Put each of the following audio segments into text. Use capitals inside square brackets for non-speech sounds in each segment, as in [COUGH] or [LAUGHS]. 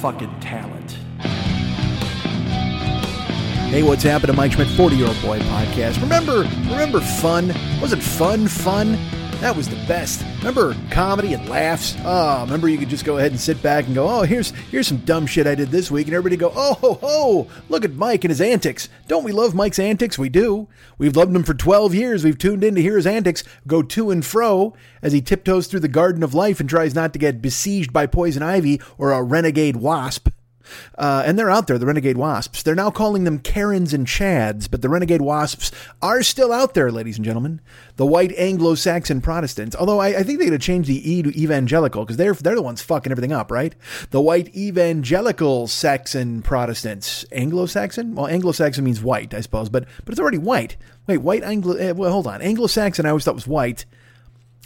fucking talent. Hey, what's happening, Mike Schmidt, 40 year old boy podcast. Remember, remember fun? Wasn't fun fun? That was the best. Remember comedy and laughs? Oh, remember you could just go ahead and sit back and go, oh, here's here's some dumb shit I did this week, and everybody go, oh ho ho, look at Mike and his antics. Don't we love Mike's antics? We do. We've loved him for 12 years. We've tuned in to hear his antics go to and fro as he tiptoes through the garden of life and tries not to get besieged by poison ivy or a renegade wasp. Uh, and they're out there, the Renegade Wasps. They're now calling them Karens and Chads, but the Renegade Wasps are still out there, ladies and gentlemen. The white Anglo Saxon Protestants. Although I, I think they're to change the E to evangelical because they're, they're the ones fucking everything up, right? The white evangelical Saxon Protestants. Anglo Saxon? Well, Anglo Saxon means white, I suppose, but, but it's already white. Wait, white Anglo. Eh, well, hold on. Anglo Saxon, I always thought was white.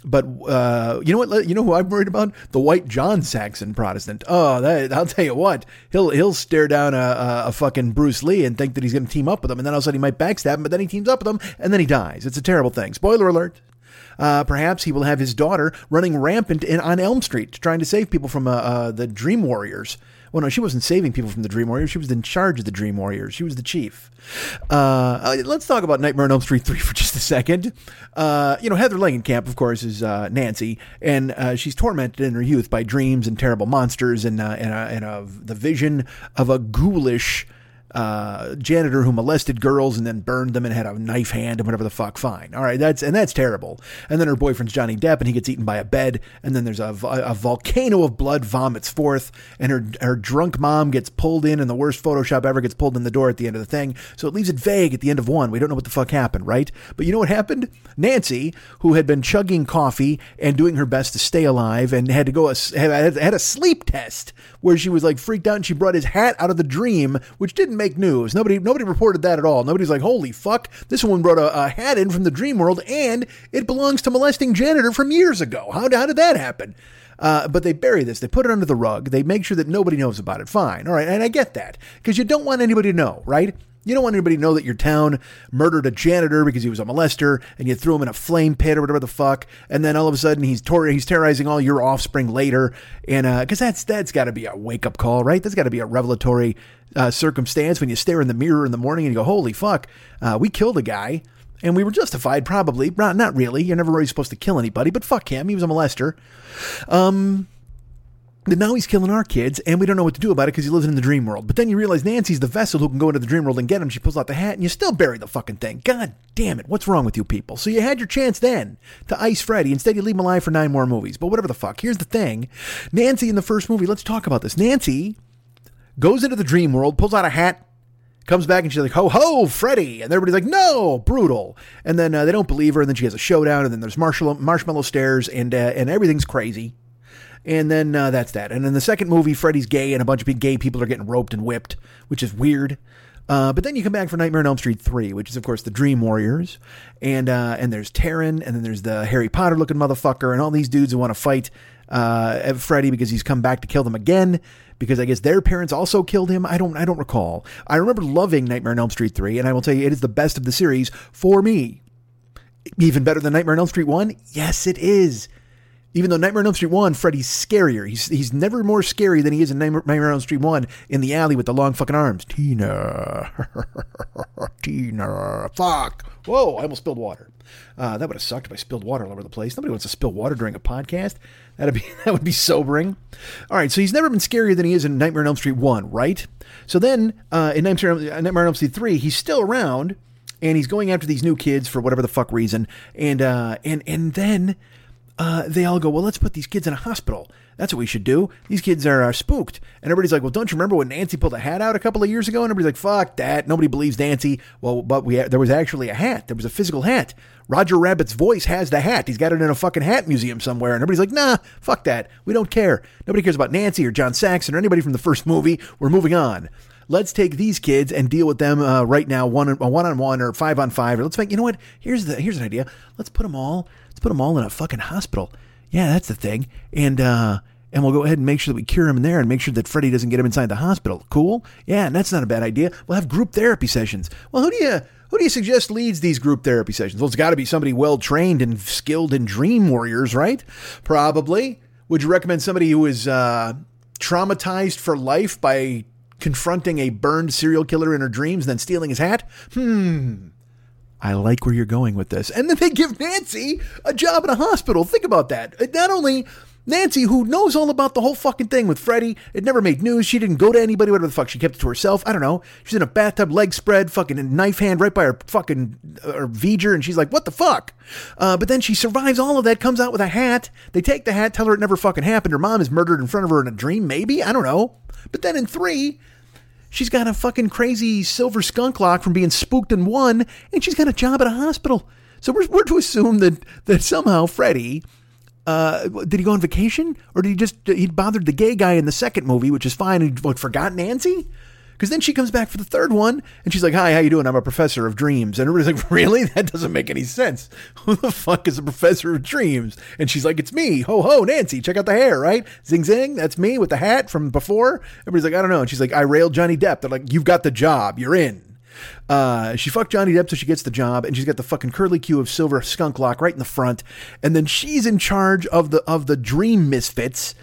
But uh, you know what? You know who I'm worried about? The white John Saxon Protestant. Oh, that, I'll tell you what. He'll he'll stare down a, a, fucking Bruce Lee and think that he's going to team up with him, and then all of a sudden he might backstab him, but then he teams up with him, and then he dies. It's a terrible thing. Spoiler alert. Uh, perhaps he will have his daughter running rampant in, on Elm Street, trying to save people from uh, uh, the Dream Warriors. Well, no, she wasn't saving people from the Dream Warriors. She was in charge of the Dream Warriors. She was the chief. Uh, let's talk about Nightmare on Elm Street 3 [LAUGHS] for just a second. Uh, you know, Heather Langenkamp, of course, is uh, Nancy, and uh, she's tormented in her youth by dreams and terrible monsters and, uh, and, and uh, the vision of a ghoulish uh, janitor who molested girls and then burned them and had a knife hand and whatever the fuck. Fine, all right, that's and that's terrible. And then her boyfriend's Johnny Depp and he gets eaten by a bed. And then there's a, a volcano of blood vomits forth, and her her drunk mom gets pulled in, and the worst Photoshop ever gets pulled in the door at the end of the thing. So it leaves it vague at the end of one. We don't know what the fuck happened, right? But you know what happened? Nancy, who had been chugging coffee and doing her best to stay alive, and had to go a, had, had a sleep test where she was like freaked out, and she brought his hat out of the dream, which didn't make news. Nobody nobody reported that at all. Nobody's like, holy fuck, this woman brought a, a hat in from the dream world and it belongs to molesting janitor from years ago. How, how did that happen? Uh, but they bury this. They put it under the rug. They make sure that nobody knows about it. Fine. All right. And I get that because you don't want anybody to know, right? You don't want anybody to know that your town murdered a janitor because he was a molester and you threw him in a flame pit or whatever the fuck. And then all of a sudden he's tor- he's terrorizing all your offspring later. And, uh, cause that's, that's gotta be a wake up call, right? That's gotta be a revelatory, uh, circumstance when you stare in the mirror in the morning and you go, holy fuck, uh, we killed a guy and we were justified, probably. Not, not really. You're never really supposed to kill anybody, but fuck him. He was a molester. Um, now he's killing our kids, and we don't know what to do about it because he lives in the dream world. But then you realize Nancy's the vessel who can go into the dream world and get him. She pulls out the hat, and you still bury the fucking thing. God damn it. What's wrong with you people? So you had your chance then to ice Freddy. Instead, you leave him alive for nine more movies. But whatever the fuck. Here's the thing Nancy in the first movie, let's talk about this. Nancy goes into the dream world, pulls out a hat, comes back and she's like, ho ho, Freddy. And everybody's like, no, brutal. And then uh, they don't believe her. And then she has a showdown. And then there's marshmallow, marshmallow stairs and, uh, and everything's crazy. And then uh, that's that. And in the second movie, Freddy's gay and a bunch of big gay people are getting roped and whipped, which is weird. Uh, but then you come back for Nightmare on Elm Street 3, which is, of course, the Dream Warriors. And uh, and there's Taryn, and then there's the Harry Potter looking motherfucker, and all these dudes who want to fight uh, Freddy because he's come back to kill them again because I guess their parents also killed him. I don't I don't recall. I remember loving Nightmare on Elm Street 3 and I will tell you it is the best of the series for me. Even better than Nightmare on Elm Street 1? Yes, it is. Even though Nightmare on Elm Street 1, Freddy's scarier. He's he's never more scary than he is in Nightmare on Elm Street 1 in the alley with the long fucking arms. Tina. [LAUGHS] Tina. Fuck. Whoa, I almost spilled water. Uh, that would have sucked if I spilled water all over the place. Nobody wants to spill water during a podcast. That'd be [LAUGHS] that would be sobering. All right, so he's never been scarier than he is in Nightmare on Elm Street one, right? So then uh, in Nightmare, Nightmare on Elm Street three, he's still around, and he's going after these new kids for whatever the fuck reason, and uh, and and then uh, they all go, well, let's put these kids in a hospital. That's what we should do. These kids are, are spooked. And everybody's like, well, don't you remember when Nancy pulled a hat out a couple of years ago? And everybody's like, fuck that. Nobody believes Nancy. Well, but we there was actually a hat. There was a physical hat. Roger Rabbit's voice has the hat. He's got it in a fucking hat museum somewhere. And everybody's like, nah, fuck that. We don't care. Nobody cares about Nancy or John Saxon or anybody from the first movie. We're moving on. Let's take these kids and deal with them uh, right now, one on one on one or five on five. Or let's make you know what? Here's the here's an idea. Let's put them all. Put them all in a fucking hospital. Yeah, that's the thing. And uh, and we'll go ahead and make sure that we cure him there and make sure that Freddy doesn't get him inside the hospital. Cool? Yeah, and that's not a bad idea. We'll have group therapy sessions. Well, who do you who do you suggest leads these group therapy sessions? Well, it's got to be somebody well trained and skilled in dream warriors, right? Probably. Would you recommend somebody who is uh, traumatized for life by confronting a burned serial killer in her dreams and then stealing his hat? Hmm. I like where you're going with this. And then they give Nancy a job in a hospital. Think about that. Not only Nancy, who knows all about the whole fucking thing with Freddy, it never made news. She didn't go to anybody, whatever the fuck. She kept it to herself. I don't know. She's in a bathtub, leg spread, fucking knife hand right by her fucking uh, her V'ger, and she's like, what the fuck? Uh, but then she survives all of that, comes out with a hat. They take the hat, tell her it never fucking happened. Her mom is murdered in front of her in a dream, maybe? I don't know. But then in three, she's got a fucking crazy silver skunk lock from being spooked in one, and she's got a job at a hospital. So we're, we're to assume that, that somehow Freddy uh, did he go on vacation or did he just he bothered the gay guy in the second movie, which is fine, and what, forgot Nancy? Because then she comes back for the third one and she's like, "Hi, how you doing? I'm a professor of dreams." And everybody's like, [LAUGHS] "Really? That doesn't make any sense. Who the fuck is a professor of dreams?" And she's like, "It's me. Ho ho, Nancy. Check out the hair, right? Zing zing. That's me with the hat from before." Everybody's like, "I don't know." And she's like, "I railed Johnny Depp." They're like, "You've got the job. You're in." Uh, she fucked Johnny Depp so she gets the job, and she's got the fucking curly Q of silver skunk lock right in the front, and then she's in charge of the of the dream misfits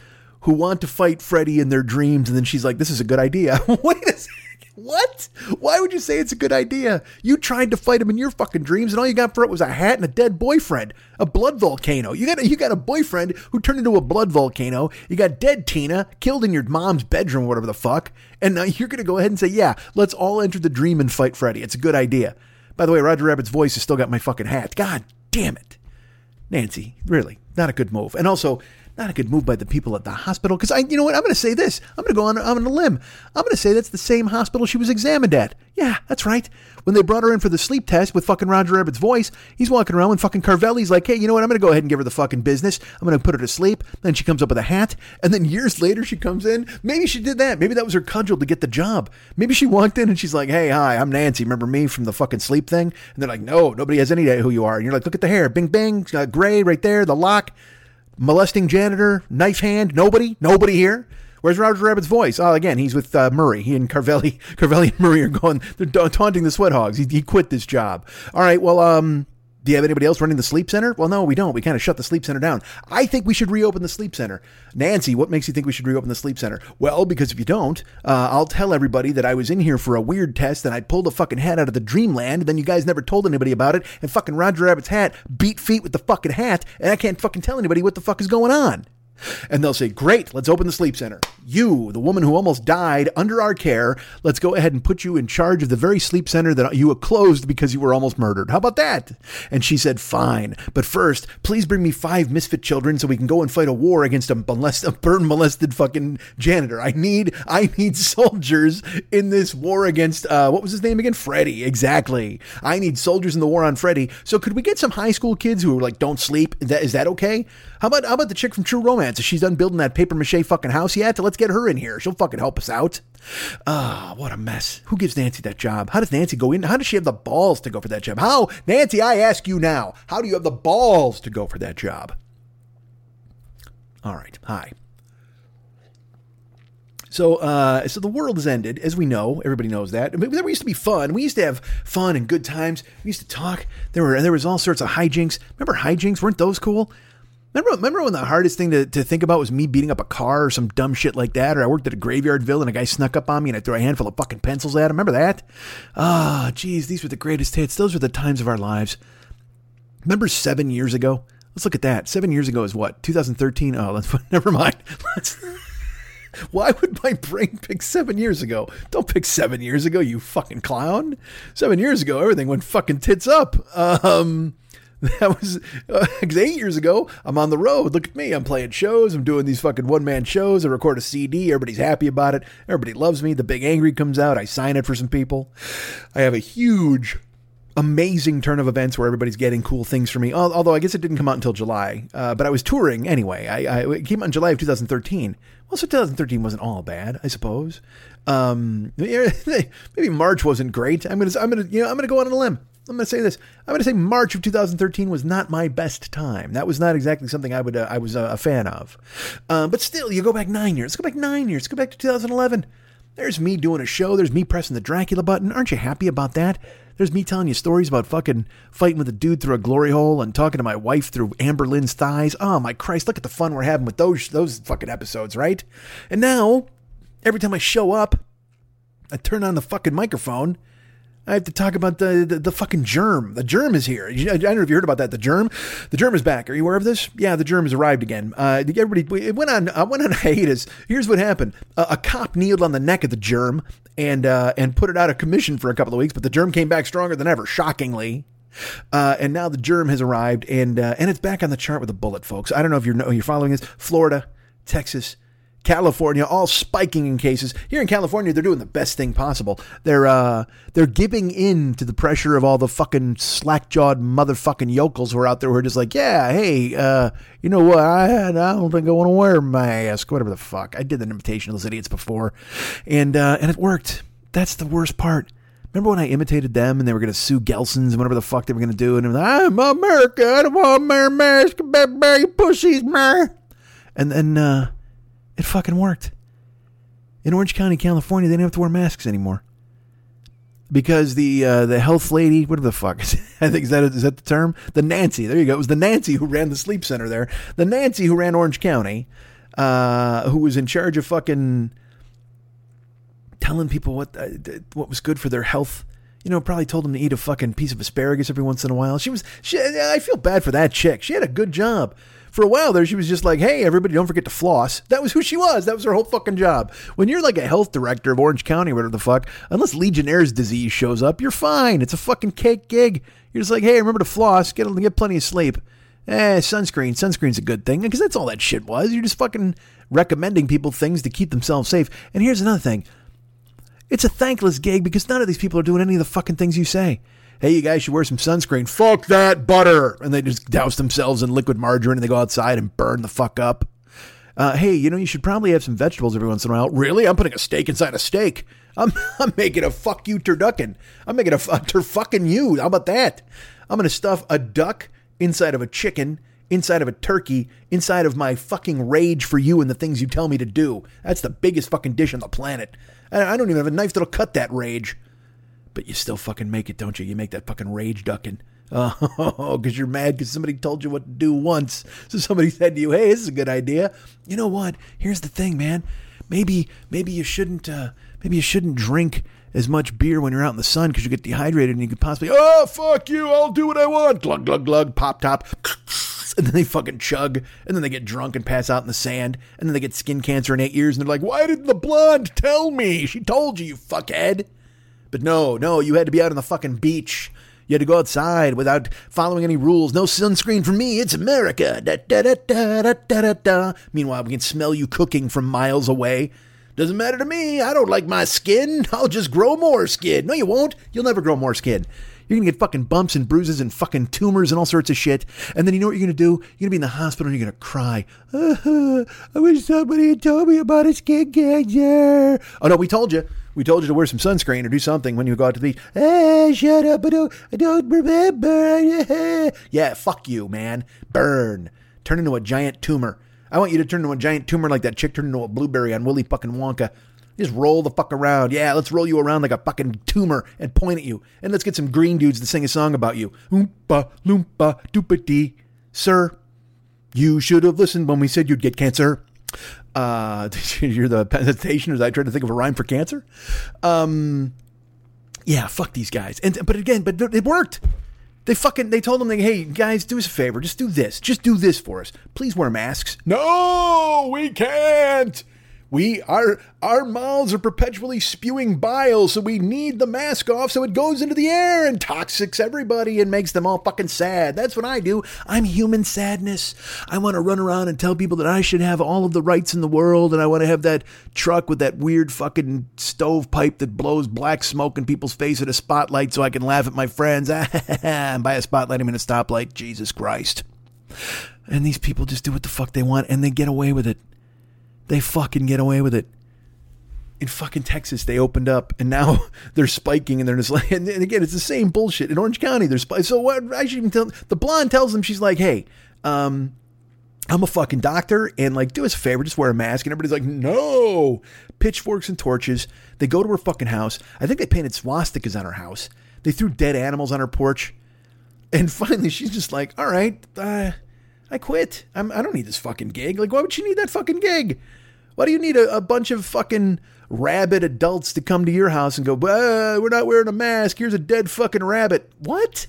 who want to fight Freddy in their dreams, and then she's like, "This is a good idea." [LAUGHS] Wait a second. What? Why would you say it's a good idea? You tried to fight him in your fucking dreams, and all you got for it was a hat and a dead boyfriend, a blood volcano. You got a, you got a boyfriend who turned into a blood volcano. You got dead Tina killed in your mom's bedroom, whatever the fuck, and now [LAUGHS] you're gonna go ahead and say, "Yeah, let's all enter the dream and fight Freddy." It's a good idea. By the way, Roger Rabbit's voice has still got my fucking hat. God damn it, Nancy, really not a good move. And also, not a good move by the people at the hospital. Because I, you know what? I'm going to say this. I'm going to go on, on a limb. I'm going to say that's the same hospital she was examined at. Yeah, that's right. When they brought her in for the sleep test with fucking Roger Rabbit's voice, he's walking around with fucking Carvelli's like, hey, you know what? I'm going to go ahead and give her the fucking business. I'm going to put her to sleep. Then she comes up with a hat. And then years later, she comes in. Maybe she did that. Maybe that was her cudgel to get the job. Maybe she walked in and she's like, hey, hi, I'm Nancy. Remember me from the fucking sleep thing? And they're like, no, nobody has any idea who you are. And you're like, look at the hair. Bing, bang, uh, gray right there, the lock molesting janitor, knife hand, nobody, nobody here. Where's Roger Rabbit's voice? Oh, again, he's with uh, Murray. He and Carvelli, [LAUGHS] Carvelli and Murray are going. They're taunting the sweat hogs. He, he quit this job. All right. Well, um, do you have anybody else running the sleep center? Well, no, we don't. We kind of shut the sleep center down. I think we should reopen the sleep center. Nancy, what makes you think we should reopen the sleep center? Well, because if you don't, uh, I'll tell everybody that I was in here for a weird test and I pulled a fucking hat out of the dreamland. And then you guys never told anybody about it. And fucking Roger Rabbit's hat beat feet with the fucking hat. And I can't fucking tell anybody what the fuck is going on. And they'll say, Great, let's open the sleep center. You, the woman who almost died under our care, let's go ahead and put you in charge of the very sleep center that you closed because you were almost murdered. How about that? And she said, Fine. But first, please bring me five misfit children so we can go and fight a war against a, molest- a burn molested fucking janitor. I need I need [LAUGHS] soldiers in this war against uh, what was his name again? Freddy. Exactly. I need soldiers in the war on Freddy. So could we get some high school kids who are like don't sleep? Is that, is that okay? How about how about the chick from True Romance? Is she done building that paper mache fucking house yet? Let's get her in here. She'll fucking help us out. Ah, what a mess. Who gives Nancy that job? How does Nancy go in? How does she have the balls to go for that job? How, Nancy, I ask you now, how do you have the balls to go for that job? All right. Hi. So, uh, so the world has ended, as we know. Everybody knows that. But there used to be fun. We used to have fun and good times. We used to talk. There were there was all sorts of hijinks. Remember hijinks? Weren't those cool? Remember, remember when the hardest thing to, to think about was me beating up a car or some dumb shit like that? Or I worked at a graveyardville and a guy snuck up on me and I threw a handful of fucking pencils at him. Remember that? Ah, oh, geez, these were the greatest hits. Those were the times of our lives. Remember seven years ago? Let's look at that. Seven years ago is what? 2013? Oh, let's [LAUGHS] never mind. Let's. [LAUGHS] Why would my brain pick seven years ago? Don't pick seven years ago, you fucking clown. Seven years ago, everything went fucking tits up. Um, [LAUGHS] that was uh, eight years ago, I'm on the road. Look at me. I'm playing shows. I'm doing these fucking one man shows. I record a CD. Everybody's happy about it. Everybody loves me. The Big Angry comes out. I sign it for some people. I have a huge amazing turn of events where everybody's getting cool things for me. Although I guess it didn't come out until July, uh, but I was touring anyway. I, I, it came out in July of 2013. Well, so 2013 wasn't all bad, I suppose. Um, [LAUGHS] maybe March wasn't great. I'm gonna, I'm gonna, you know, I'm gonna go on a limb. I'm going to say this. I'm going to say March of 2013 was not my best time. That was not exactly something I would uh, I was uh, a fan of. Uh, but still, you go back nine years. Let's go back nine years. Let's go back to 2011. There's me doing a show. There's me pressing the Dracula button. Aren't you happy about that? There's me telling you stories about fucking fighting with a dude through a glory hole and talking to my wife through Amber Lynn's thighs. Oh my Christ! Look at the fun we're having with those those fucking episodes, right? And now, every time I show up, I turn on the fucking microphone I have to talk about the, the, the, fucking germ. The germ is here. I don't know if you heard about that. The germ, the germ is back. Are you aware of this? Yeah, the germ has arrived again. Uh, everybody, it went on, I went on [LAUGHS] hiatus. Here's what happened: uh, a cop kneeled on the neck of the germ and uh, and put it out of commission for a couple of weeks, but the germ came back stronger than ever. Shockingly. Uh, and now the germ has arrived, and uh, and it's back on the chart with a bullet, folks. I don't know if you're you're following this. Florida, Texas, California, all spiking in cases. Here in California, they're doing the best thing possible. They're uh, they're giving in to the pressure of all the fucking slack-jawed motherfucking yokels who are out there who are just like, yeah, hey, uh, you know what? I I don't think I want to wear a mask, whatever the fuck. I did an imitation of those idiots before, and uh, and it worked. That's the worst part. Remember when I imitated them and they were going to sue Gelson's and whatever the fuck they were going to do? And like, I'm America. I don't want to wear a mask. Baby pussies, man. And then, uh, it fucking worked. In Orange County, California, they didn't have to wear masks anymore because the uh, the health lady, whatever the fuck, [LAUGHS] I think is that is that the term? The Nancy. There you go. It was the Nancy who ran the sleep center there. The Nancy who ran Orange County, uh, who was in charge of fucking telling people what uh, what was good for their health. You know, probably told them to eat a fucking piece of asparagus every once in a while. She was. She, I feel bad for that chick. She had a good job for a while there, she was just like, hey, everybody, don't forget to floss. That was who she was. That was her whole fucking job. When you're like a health director of Orange County, whatever the fuck, unless Legionnaire's disease shows up, you're fine. It's a fucking cake gig. You're just like, hey, remember to floss, get, get plenty of sleep. Eh, sunscreen. Sunscreen's a good thing because that's all that shit was. You're just fucking recommending people things to keep themselves safe. And here's another thing it's a thankless gig because none of these people are doing any of the fucking things you say hey, you guys should wear some sunscreen. Fuck that butter. And they just douse themselves in liquid margarine and they go outside and burn the fuck up. Uh, hey, you know, you should probably have some vegetables every once in a while. Really? I'm putting a steak inside a steak. I'm, [LAUGHS] I'm making a fuck you turducken. I'm making a, a turfucking you. How about that? I'm going to stuff a duck inside of a chicken, inside of a turkey, inside of my fucking rage for you and the things you tell me to do. That's the biggest fucking dish on the planet. I don't even have a knife that'll cut that rage. But you still fucking make it, don't you? You make that fucking rage ducking. [LAUGHS] Oh, because you're mad because somebody told you what to do once. So somebody [LAUGHS] said to you, "Hey, this is a good idea." You know what? Here's the thing, man. Maybe, maybe you shouldn't. Uh, maybe you shouldn't drink as much beer when you're out in the sun because you get dehydrated and you could possibly. Oh, fuck you! I'll do what I want. Glug glug glug. Pop top. [LAUGHS] And then they fucking chug, and then they get drunk and pass out in the sand, and then they get skin cancer in eight years, and they're like, "Why didn't the blonde tell me? She told you, you fuckhead." But no, no, you had to be out on the fucking beach. You had to go outside without following any rules. No sunscreen for me. It's America. Da, da, da, da, da, da, da. Meanwhile, we can smell you cooking from miles away. Doesn't matter to me. I don't like my skin. I'll just grow more skin. No, you won't. You'll never grow more skin. You're gonna get fucking bumps and bruises and fucking tumors and all sorts of shit. And then you know what you're gonna do? You're gonna be in the hospital and you're gonna cry. Uh, I wish somebody had told me about a skin cancer. Oh no, we told you. We told you to wear some sunscreen or do something when you go out to the beach. Hey, shut up. I don't, I don't remember. [LAUGHS] yeah, fuck you, man. Burn. Turn into a giant tumor. I want you to turn into a giant tumor like that chick turned into a blueberry on Willy fucking Wonka. Just roll the fuck around. Yeah, let's roll you around like a fucking tumor and point at you. And let's get some green dudes to sing a song about you. Oompa, loompa, doopity. Sir, you should have listened when we said you'd get cancer. Uh, [LAUGHS] you're the presentation as I tried to think of a rhyme for cancer? Um, yeah, fuck these guys. And but again, but it worked. They fucking they told them, like, hey guys, do us a favor, just do this, just do this for us. Please wear masks. No, we can't. We our our mouths are perpetually spewing bile, so we need the mask off so it goes into the air and toxics everybody and makes them all fucking sad. That's what I do. I'm human sadness. I want to run around and tell people that I should have all of the rights in the world and I want to have that truck with that weird fucking stovepipe that blows black smoke in people's face at a spotlight so I can laugh at my friends. [LAUGHS] and by a spotlight I mean a stoplight. Jesus Christ. And these people just do what the fuck they want and they get away with it. They fucking get away with it. in fucking Texas, they opened up and now [LAUGHS] they're spiking and they're just like, [LAUGHS] and, again, it's the same bullshit in Orange County. They're spi- so what? I should even tell the blonde tells them she's like, hey, um, I'm a fucking doctor and like do us a favor, just wear a mask. And everybody's like, no, pitchforks and torches. They go to her fucking house. I think they painted swastikas on her house. They threw dead animals on her porch. And [LAUGHS] finally, she's just like, all right, uh, I quit. I'm, I don't need this fucking gig. Like, why would she need that fucking gig? Why do you need a, a bunch of fucking rabid adults to come to your house and go, we're not wearing a mask. Here's a dead fucking rabbit. What?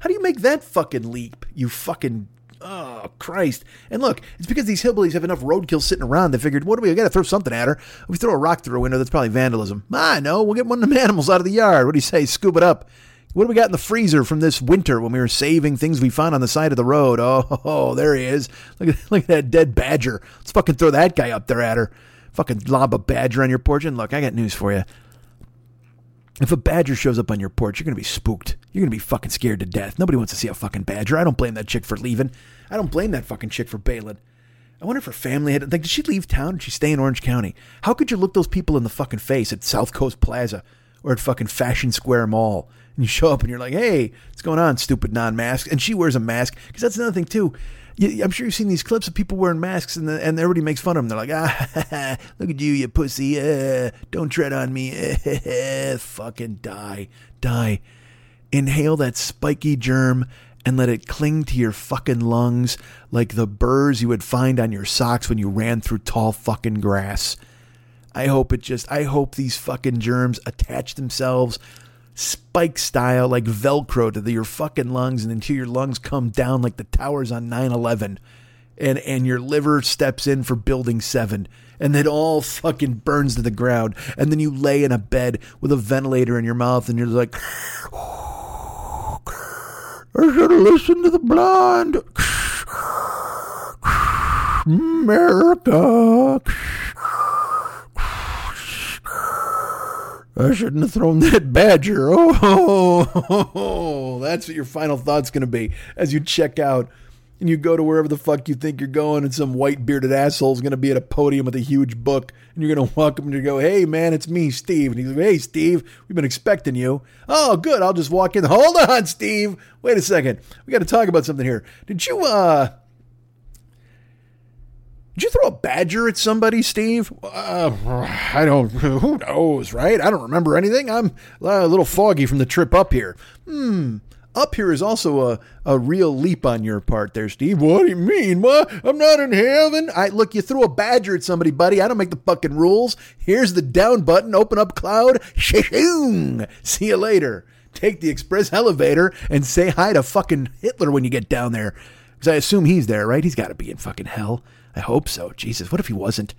How do you make that fucking leap, you fucking Oh, Christ. And look, it's because these hillbillies have enough roadkill sitting around. They figured, what do we, we got to throw something at her. We throw a rock through a window, that's probably vandalism. Ah, no, we'll get one of them [LAUGHS] animals out of the yard. What do you say? Scoop it up. What do we got in the freezer from this winter when we were saving things we found on the side of the road? Oh, oh [LAUGHS] there he is. Look at, [LAUGHS] look at that dead badger. Let's fucking throw that guy up there at her. Fucking lob a badger on your porch. And look, I got news for you. If a badger shows up on your porch, you're going to be spooked. You're going to be fucking scared to death. Nobody wants to see a fucking badger. I don't blame that chick for leaving. I don't blame that fucking chick for bailing. I wonder if her family had like did she leave town? Did she stay in Orange County? How could you look those people in the fucking face at South Coast Plaza or at fucking Fashion Square Mall? And you show up and you're like, "Hey, what's going on, stupid non-mask?" And she wears a mask because that's another thing too. I'm sure you've seen these clips of people wearing masks and, the, and everybody makes fun of them. They're like, "Ah, [LAUGHS] look at you, you pussy! Uh, don't tread on me! [LAUGHS] fucking die, die!" Inhale that spiky germ and let it cling to your fucking lungs like the burrs you would find on your socks when you ran through tall fucking grass. I hope it just, I hope these fucking germs attach themselves spike style like Velcro to the, your fucking lungs and until your lungs come down like the towers on 9 11 and, and your liver steps in for building seven and it all fucking burns to the ground. And then you lay in a bed with a ventilator in your mouth and you're like, I should have listened to the blonde. America. I shouldn't have thrown that [LAUGHS] badger. Oh, [LAUGHS] that's what your final thought's going to be as you check out and you go to wherever the fuck you think you're going, and some white bearded asshole's going to be at a podium with a huge book, and you're going [LAUGHS] to walk up and you go, "Hey, man, it's me, Steve." And he's like, "Hey, Steve, we've been expecting you." Oh, good. I'll just walk in. Hold on, Steve. Wait a second. We got to talk about something here. Did you uh? Did you throw a badger at somebody, Steve? Uh, I don't. Who knows, right? I don't remember anything. I'm a little foggy from the trip up here. Hmm up here is also a, a real leap on your part there, Steve. What do you mean? What? I'm not in heaven. I look, you threw a badger at somebody, buddy. I don't make the fucking rules. Here's the down button. Open up cloud. Shing. See you later. Take the express elevator and say hi to fucking Hitler when you get down there. Because I assume he's there, right? He's got to be in fucking hell. I hope so. Jesus, what if he wasn't?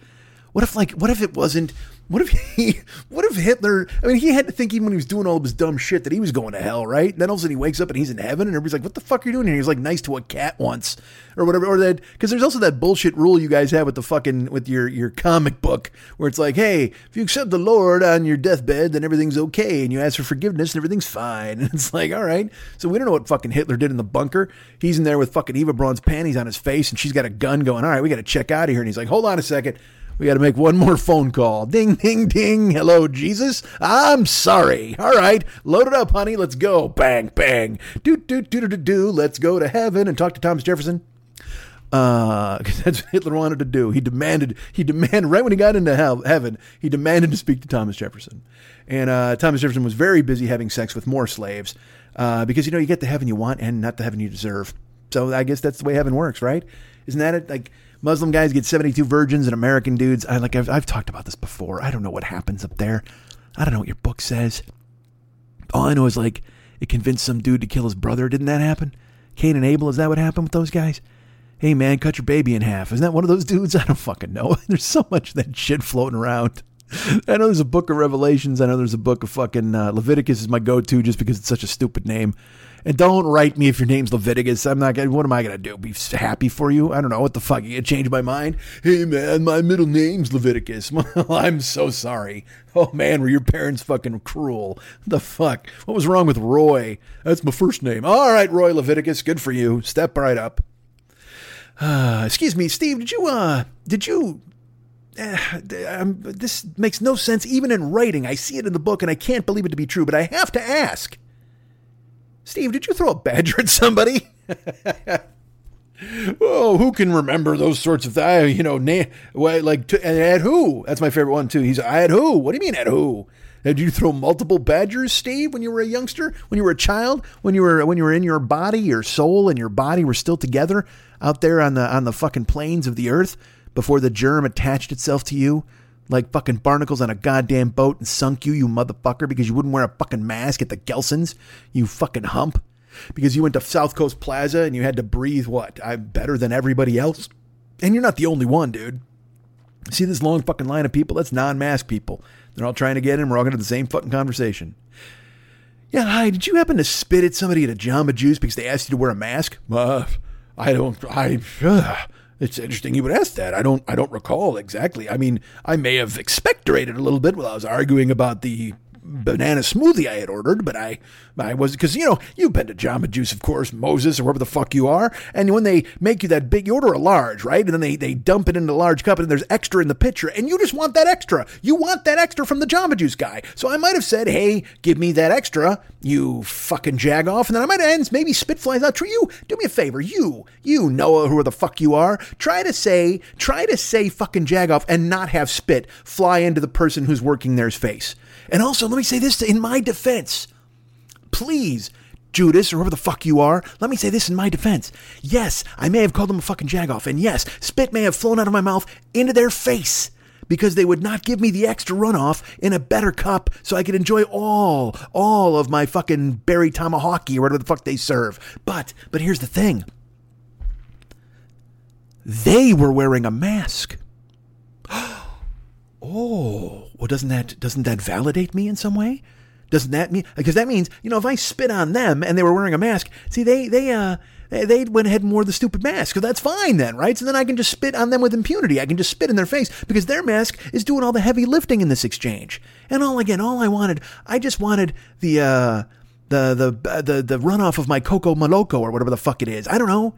What if like what if it wasn't what if he [LAUGHS] what if Hitler I mean he had to think even when he was doing all of his dumb shit that he was going to hell, right? And then all of a sudden he wakes up and he's in heaven and everybody's like, What the fuck are you doing here? He's like nice to a cat once. Or whatever. Or that because there's also that bullshit rule you guys have with the fucking with your your comic book where it's like, hey, if you accept the Lord on your deathbed, then everything's okay and you ask for forgiveness and everything's fine. [LAUGHS] And it's like, all right. So we don't know what fucking Hitler did in the bunker. He's in there with fucking Eva Braun's panties on his face and she's got a gun going, All right, we gotta check out of here. And he's like, Hold on a second. We got to make one more phone call. Ding, ding, ding. Hello, Jesus. I'm sorry. All right. Load it up, honey. Let's go. Bang, bang. Do, do, do, do, do, do. Let's go to heaven and talk to Thomas Jefferson. Uh, cause [LAUGHS] that's what Hitler wanted to do. He demanded, he demanded, right when he got into hell, heaven, he demanded to speak to Thomas Jefferson. And, uh, Thomas Jefferson was very busy having sex with more slaves, uh, because, you know, you get the heaven you want and not the heaven you deserve. So I guess that's the way heaven works, right? Isn't that it? Like, Muslim guys get 72 virgins and American dudes. I like I've, I've talked about this before. I don't know what happens up there. I don't know what your book says. All I know is like it convinced some dude to kill his brother. Didn't that happen? Cain and Abel, is that what happened with those guys? Hey man, cut your baby in half. Isn't that one of those dudes? [LAUGHS] I don't fucking know. [LAUGHS] There's so much that shit floating around. [LAUGHS] I know there's a book of Revelations. I know there's a book of fucking uh, Leviticus is my go-to just because it's such a stupid name. And don't write me if your name's Leviticus. I'm not gonna. What am I gonna do? Be happy for you? I don't know what the fuck. You change my mind? Hey man, my middle name's Leviticus. [LAUGHS] I'm so sorry. Oh man, were your parents fucking cruel? The fuck? What was wrong with Roy? That's my first name. All right, Roy Leviticus. Good for you. Step right up. Uh, [SIGHS] excuse me, Steve. Did you uh? Did you eh, um, this makes no sense even in writing. I see it in the book and I can't believe it to be true, but I have to ask. Steve, did you throw a badger at somebody? [LAUGHS] oh, who can remember those sorts of things? You know, na- like at who? That's my favorite one too. He's at who? What do you mean at who? Did you throw multiple badgers, Steve, when you were a youngster, when you were a child, when you were when you were in your body, your soul and your body were still together out there on the on the fucking plains of the earth before the germ attached itself to you? Like fucking barnacles on a goddamn boat and sunk you, you motherfucker, because you wouldn't wear a fucking mask at the Gelsons, you fucking hump. Because you went to South Coast Plaza and you had to breathe what? I'm better than everybody else. And you're not the only one, dude. See this long fucking line of people? That's non mask people. They're all trying to get in. We're all going to the same fucking conversation. Yeah, hi. Did you happen to spit at somebody at a Jamba Juice because they asked you to wear a mask? Uh, I don't. I. Uh, it's interesting you would ask that. I don't I don't recall exactly. I mean, I may have expectorated a little bit while I was arguing about the banana smoothie I had ordered, but I I was because you know you've been to Jamba Juice, of course, Moses or wherever the fuck you are, and when they make you that big, you order a large, right? And then they they dump it into a large cup, and there's extra in the pitcher, and you just want that extra. You want that extra from the Jamba Juice guy. So I might have said, hey, give me that extra, you fucking jag off, and then I might end maybe spit flies out. You, do me a favor, you you Noah, who the fuck you are, try to say try to say fucking jag off and not have spit fly into the person who's working there's face. And also, let me say this in my defense. Please, Judas, or whoever the fuck you are, let me say this in my defense. Yes, I may have called them a fucking jagoff, and yes, spit may have flown out of my mouth into their face because they would not give me the extra runoff in a better cup so I could enjoy all, all of my fucking berry tomahawk or whatever the fuck they serve. But, but here's the thing. They were wearing a mask. Oh, well, doesn't that doesn't that validate me in some way? Doesn't that mean because that means you know if I spit on them and they were wearing a mask, see they they uh they went ahead and wore the stupid mask. So that's fine then, right? So then I can just spit on them with impunity. I can just spit in their face because their mask is doing all the heavy lifting in this exchange. And all again, all I wanted, I just wanted the uh the the the the runoff of my Coco Maloco or whatever the fuck it is. I don't know.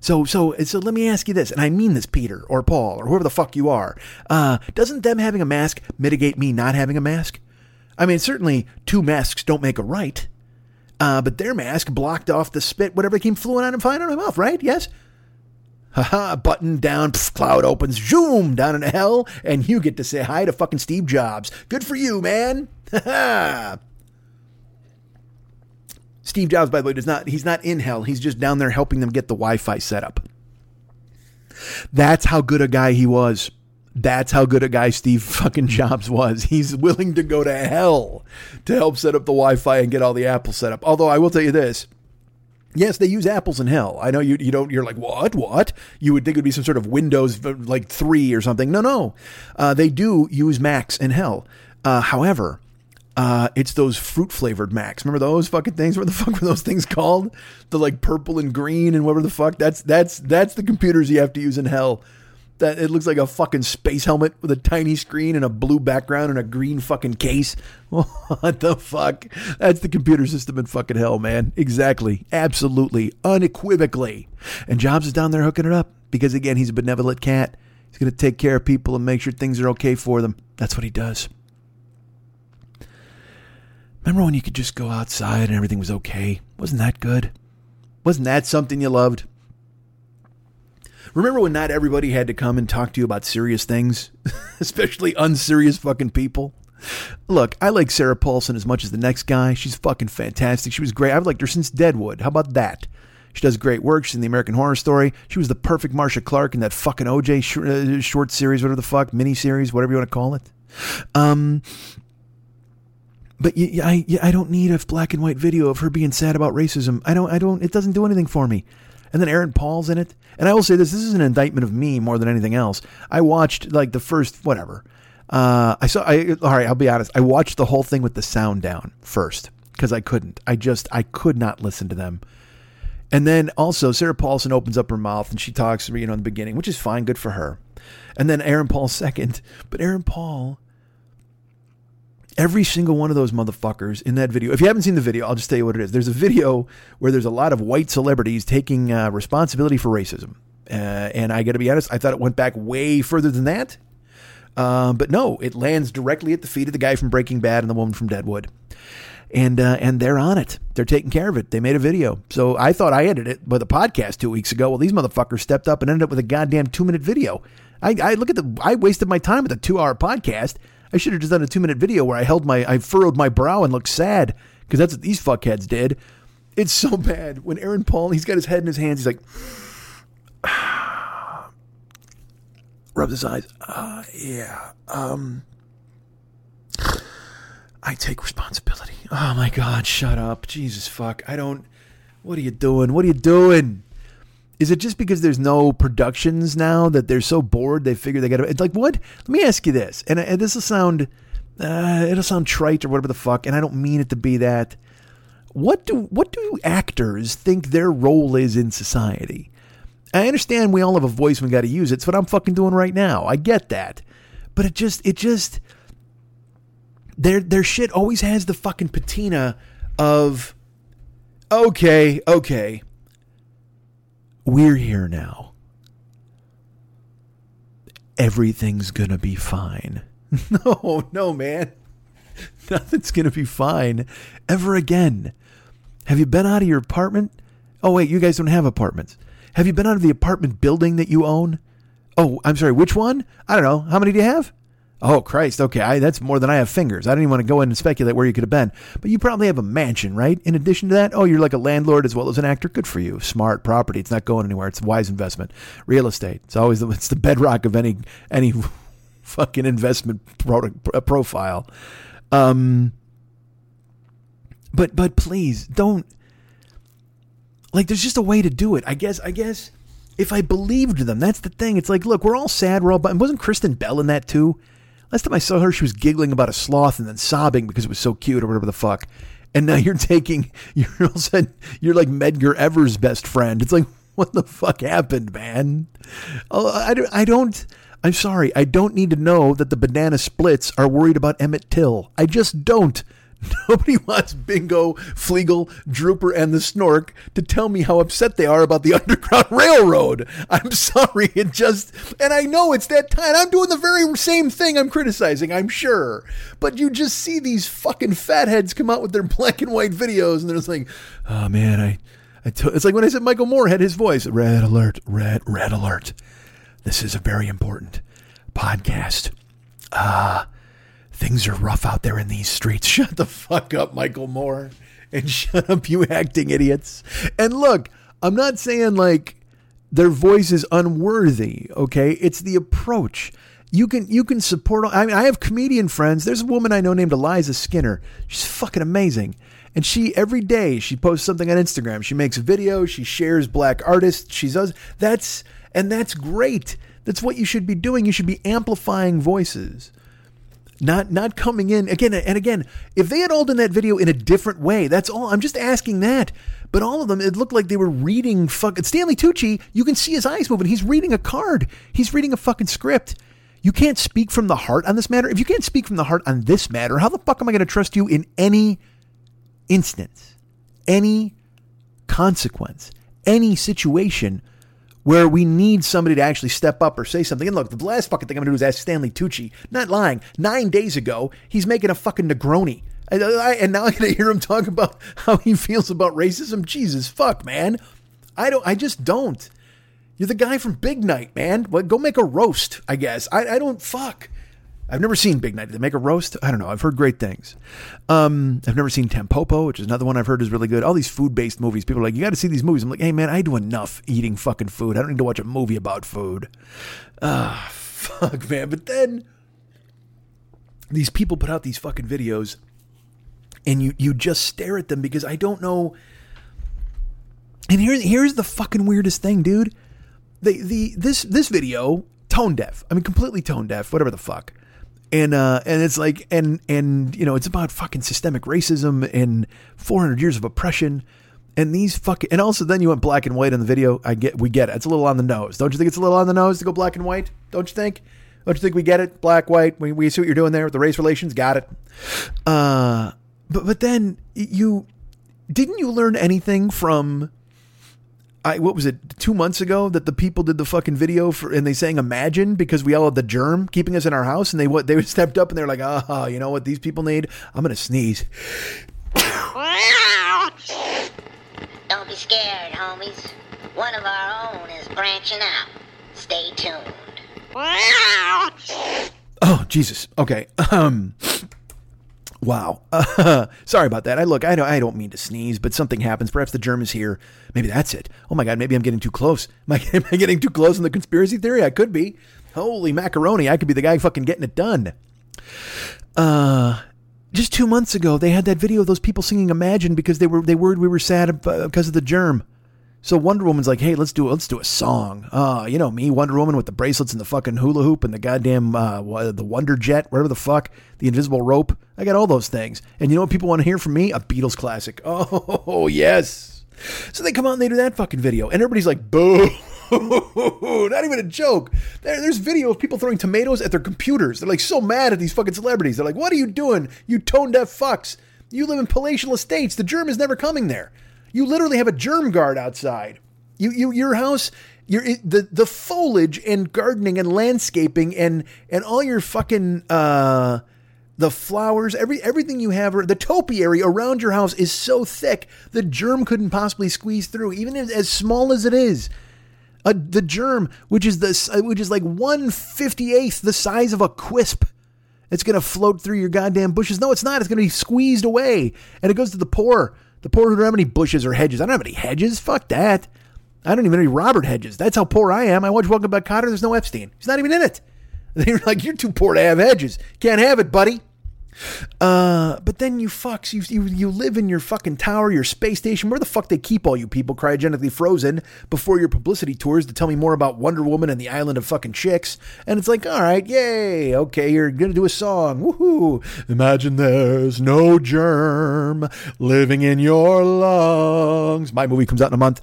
So, so, so let me ask you this, and I mean this, Peter or Paul or whoever the fuck you are. Uh, doesn't them having a mask mitigate me not having a mask? I mean, certainly two masks don't make a right, uh, but their mask blocked off the spit, whatever came fluent out and flying out of my mouth, right? Yes? Haha, button down, pff, cloud opens, zoom, down in hell, and you get to say hi to fucking Steve Jobs. Good for you, man. [LAUGHS] Ha Steve Jobs, by the way, does not, he's not in hell. He's just down there helping them get the Wi Fi set up. That's how good a guy he was. That's how good a guy Steve fucking Jobs was. He's willing to go to hell to help set up the Wi Fi and get all the Apple set up. Although I will tell you this. Yes, they use apples in hell. I know you you don't you're like what what you would think it would be some sort of Windows like three or something. No, no, uh, they do use Macs in hell. Uh, however, uh, it's those fruit flavored Macs. Remember those fucking things? What the fuck were those things called? The like purple and green and whatever the fuck. That's that's that's the computers you have to use in hell. That it looks like a fucking space helmet with a tiny screen and a blue background and a green fucking case. [LAUGHS] What the fuck? That's the computer system in fucking hell, man. Exactly. Absolutely. Unequivocally. And Jobs is down there hooking it up because again, he's a benevolent cat. He's going to take care of people and make sure things are okay for them. That's what he does. Remember when you could just go outside and everything was okay? Wasn't that good? Wasn't that something you loved? Remember when not everybody had to come and talk to you about serious things, [LAUGHS] especially unserious fucking people? Look, I like Sarah Paulson as much as the next guy. She's fucking fantastic. She was great. I've liked her since Deadwood. How about that? She does great work. She's in the American Horror Story. She was the perfect Marcia Clark in that fucking OJ uh, short series, whatever the fuck, mini series, whatever you want to call it. Um, but I, I don't need a black and white video of her being sad about racism. I don't, I don't, it doesn't do anything for me. And then Aaron Paul's in it. And I will say this, this is an indictment of me more than anything else. I watched like the first, whatever. Uh, I saw, I, all right, I'll be honest. I watched the whole thing with the sound down first because I couldn't. I just, I could not listen to them. And then also Sarah Paulson opens up her mouth and she talks, to me you know, in the beginning, which is fine, good for her. And then Aaron Paul [LAUGHS] second, but Aaron Paul every single one of those motherfuckers in that video. If you haven't seen the video, I'll just tell you what it is. There's a video where there's a lot of white celebrities taking uh, responsibility for racism. Uh, and I got to be honest, I thought it went back way further than that. Uh, but no, it lands directly at the feet of the guy from Breaking Bad and the woman from Deadwood. And uh, and they're on it. They're taking care of it. They made a video. So I thought I edited it with a podcast two weeks ago. Well, these motherfuckers stepped up and ended up with a goddamn two minute video. I, I look at the. I wasted my time with a two hour podcast. I should have just done a two minute video where I held my. I furrowed my brow and looked sad because that's what these fuckheads did. It's so bad when Aaron Paul. He's got his head in his hands. He's like. [SIGHS] rubs his eyes. Uh, yeah. Um, I take responsibility. Oh my God, shut up. Jesus fuck. I don't. What are you doing? What are you doing? Is it just because there's no productions now that they're so bored they figure they got to. It's like, what? Let me ask you this. And, and this will sound. Uh, it'll sound trite or whatever the fuck, and I don't mean it to be that. What do what do actors think their role is in society? I understand we all have a voice and we got to use it. It's what I'm fucking doing right now. I get that. But it just, it just, their, their shit always has the fucking patina of, okay, okay, we're here now. Everything's going to be fine. [LAUGHS] No, no, man. [LAUGHS] Nothing's going to be fine ever again. Have you been out of your apartment? Oh, wait, you guys don't have apartments. Have you been out of the apartment building that you own? Oh, I'm sorry, which one? I don't know. How many do you have? Oh, Christ. Okay, I, that's more than I have fingers. I don't even want to go in and speculate where you could have been. But you probably have a mansion, right? In addition to that, oh, you're like a landlord as well as an actor. Good for you. Smart property. It's not going anywhere. It's a wise investment. Real estate. It's always the, [LAUGHS] it's the bedrock of any any [LAUGHS] fucking investment profile. Um, but but please don't like there's just a way to do it. I guess I guess if I believed them, that's the thing. It's like, look, we're all sad, we're all wasn't Kristen Bell in that too? Last time I saw her, she was giggling about a sloth and then sobbing because it was so cute or whatever the fuck. And now you're taking [LAUGHS] you're all sudden you're like Medgar Evers' best friend. It's like, [LAUGHS] what the fuck happened, man? Oh, I don't I don't I'm sorry, I don't need to know that the banana splits are worried about Emmett Till. I just don't. [LAUGHS] Nobody wants Bingo, Fleegle, Drooper, and the Snork to tell me how upset they are about the [LAUGHS] Underground Railroad. I'm sorry, [LAUGHS] it just, and I know it's that time. I'm doing the very same thing I'm criticizing, I'm sure. But you just see these fucking fatheads come out with their black and white videos, and they're just like, oh man, I, I t-. it's like when I said Michael Moore had his voice, red alert, red, red alert. This is a very important podcast. Ah. Uh, Things are rough out there in these streets. [LAUGHS] Shut the fuck up, Michael Moore. And [LAUGHS] shut up, you acting idiots. And look, I'm not saying like their voice is unworthy, okay? It's the approach. You can you can support I mean I have comedian friends. There's a woman I know named Eliza Skinner. She's fucking amazing. And she every day she posts something on Instagram. She makes videos, she shares black artists. She does that's and that's great. That's what you should be doing. You should be amplifying voices not not coming in again and again. If they had all done that video in a different way, that's all. I'm just asking that. But all of them, it looked like they were reading fucking Stanley Tucci. You can see his eyes moving. He's reading a card. He's reading a fucking script. You can't speak from the heart on this matter. If you can't speak from the heart on this matter, how the fuck am I going to trust you in any instance, any consequence, any situation where we need somebody to actually step up or say something. And look, the last fucking thing I'm going to do is ask Stanley Tucci. Not lying. Nine days ago, he's making a fucking Negroni. and now I'm going to hear him talk about how he feels about racism. Jesus fuck, man. I don't. I just don't. You're the guy from Big Night, man. Well, go make a roast. I guess. I, I don't fuck. I've never seen Big Night. Did they make a roast? I don't know. I've heard great things. Um, I've never seen Tampopo, which is another one I've heard is really good. All these food based movies. People are like, you got to see these movies. I'm like, hey, man, I do enough eating fucking food. I don't need to watch a movie about food. Ah, [LAUGHS] fuck, man. But then these people put out these fucking videos and you, you just stare at them because I don't know. And here's, here's the fucking weirdest thing, dude. The, the, this, this video, tone deaf. I mean, completely tone deaf, whatever the fuck and uh, and it's like and and you know it's about fucking systemic racism and 400 years of oppression. And these fucking and also then you went black and white in the video. I get we get it. It's a little on the nose. Don't you think it's a little on the nose to go black and white? Don't you think? Don't you think we get it? Black white we, we see what you're doing there with the race relations? Got it. Uh but but then you didn't you learn anything from I what was it two months ago that the people did the fucking video for and they sang Imagine because we all had the germ keeping us in our house and they what they [LAUGHS] stepped up and they're like ah you know what these people need I'm gonna sneeze [LAUGHS] Don't be scared, homies. One of our own is branching out. Stay tuned. oh Jesus okay [LAUGHS] um Wow. Uh, [LAUGHS] sorry about that. I look, I don't, I don't mean to sneeze, but something happens. Perhaps the germ is here. Maybe that's it. Oh my God, maybe I'm getting too close. [LAUGHS] Am I, am I getting too close in the conspiracy theory? I could be. Holy macaroni, I could be the guy fucking getting it done. Uh, just two months ago, they had that video of those people singing "Imagine" because they were they worried we were sad because of the germ. So Wonder Woman's like, hey, let's do let's do a song. Uh, you know me, Wonder Woman with the bracelets and the fucking hula hoop and the goddamn uh, the Wonder Jet, whatever the fuck, the invisible rope. I got all those things. And you know what people want to hear from me? A Beatles classic. [LAUGHS] Oh yes. So they come out and they do that fucking video, and everybody's like, boo. [LAUGHS] Not even a joke. There, there's video of people throwing tomatoes at their computers. They're like so mad at these fucking celebrities. They're like, what are you doing? You tone deaf fucks. You live in palatial estates. The germ is never coming there. You literally have a germ guard outside. You, you, your house, your the the foliage and gardening and landscaping and and all your fucking uh, the flowers, every everything you have, the topiary around your house is so thick the germ couldn't possibly squeeze through, even as, as small as it is. Uh, the germ, which is the which is like one fifty eighth the size of a quisp. It's gonna float through your goddamn bushes. No, it's not. It's gonna be squeezed away, and it goes to the poor. The poor who don't have any bushes or hedges. I don't have any hedges. Fuck that. I don't even have any Robert Hegyes. That's how poor I am. I watch Welcome Back Kotter. There's no Epstein. He's not even in it. [LAUGHS] They're like, you're too poor to have hedges. Can't have it, buddy. Uh, but then you fucks, you, you you live in your fucking tower, your space station. Where the fuck they keep all you people cryogenically frozen before your publicity tours to tell me more about Wonder Woman and the island of fucking chicks? And it's like, all right, yay, okay, you're gonna do a song, woohoo! Imagine there's no germ living in your lungs. My movie comes out in a month.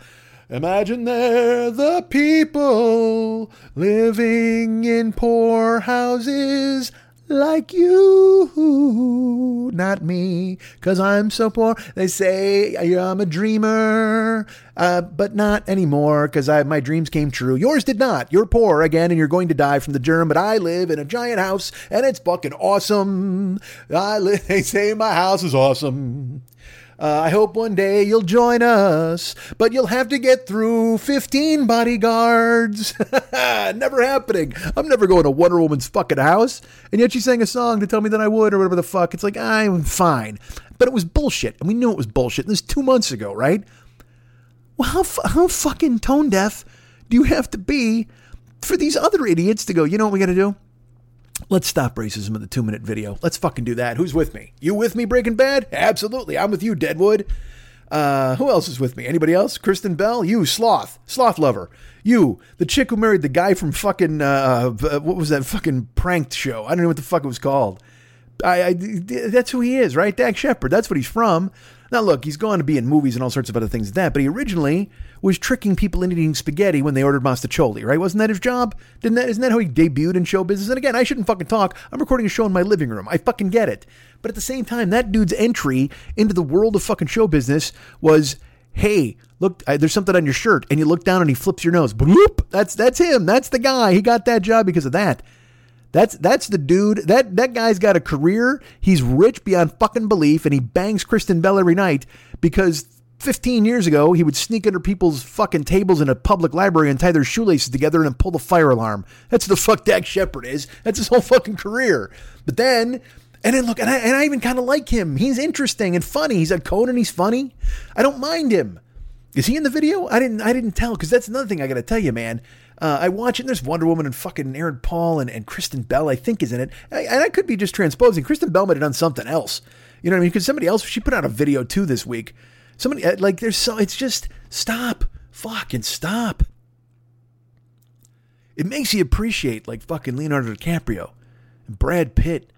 Imagine they're the people living in poor houses like you, not me, cause I'm so poor. They say I'm a dreamer, uh, but not anymore, cause my dreams came true. Yours did not. You're poor again, and you're going to die from the germ. But I live in a giant house, and it's fucking awesome. I live. [LAUGHS] They say my house is awesome. Uh, I hope one day you'll join us, but you'll have to get through 15 bodyguards. [LAUGHS] never happening. I'm never going to Wonder Woman's fucking house. And yet she sang a song to tell me that I would or whatever the fuck. It's like, I'm fine. But it was bullshit. And we knew it was bullshit. This two months ago, right? Well, how, how fucking tone deaf do you have to be for these other idiots to go, you know what we got to do? Let's stop racism in the two minute video. Let's fucking do that. Who's with me? You with me, Breaking Bad? Absolutely. I'm with you, Deadwood. Uh, who else is with me? Anybody else? Kristen Bell? You, Sloth. Sloth lover. You, the chick who married the guy from fucking, uh, what was that fucking pranked show? I don't know what the fuck it was called. I, I that's who he is, right? Dax Shepard. That's what he's from. Now, look, he's gone to be in movies and all sorts of other things like that, but he originally was tricking people into eating spaghetti when they ordered mostaccioli, right? Wasn't that his job? Didn't that, isn't that how he debuted in show business? And again, I shouldn't fucking talk. I'm recording a show in my living room. I fucking get it. But at the same time, that dude's entry into the world of fucking show business was, hey, look, there's something on your shirt. And you look down and he flips your nose. Bloop! That's, that's him. That's the guy. He got that job because of that. That's that's the dude. That that guy's got a career. He's rich beyond fucking belief, and he bangs Kristen Bell every night because 15 years ago he would sneak under people's fucking tables in a public library and tie their shoelaces together and then pull the fire alarm. That's the fuck Dax Shepard is. That's his whole fucking career. But then. And then look, and I, and I even kind of like him. He's interesting and funny. He's a Conan. He's funny. I don't mind him. Is he in the video? I didn't. I didn't tell because that's another thing I got to tell you, man. Uh, I watch it, and there's Wonder Woman and fucking Aaron Paul and, and Kristen Bell, I think, is in it. And I could be just transposing. Kristen Bell might have done something else. You know what I mean? Because somebody else, she put out a video too this week. Somebody, uh, like, there's so, it's just stop. Fucking stop. It makes you appreciate, like, fucking Leonardo DiCaprio and Brad Pitt.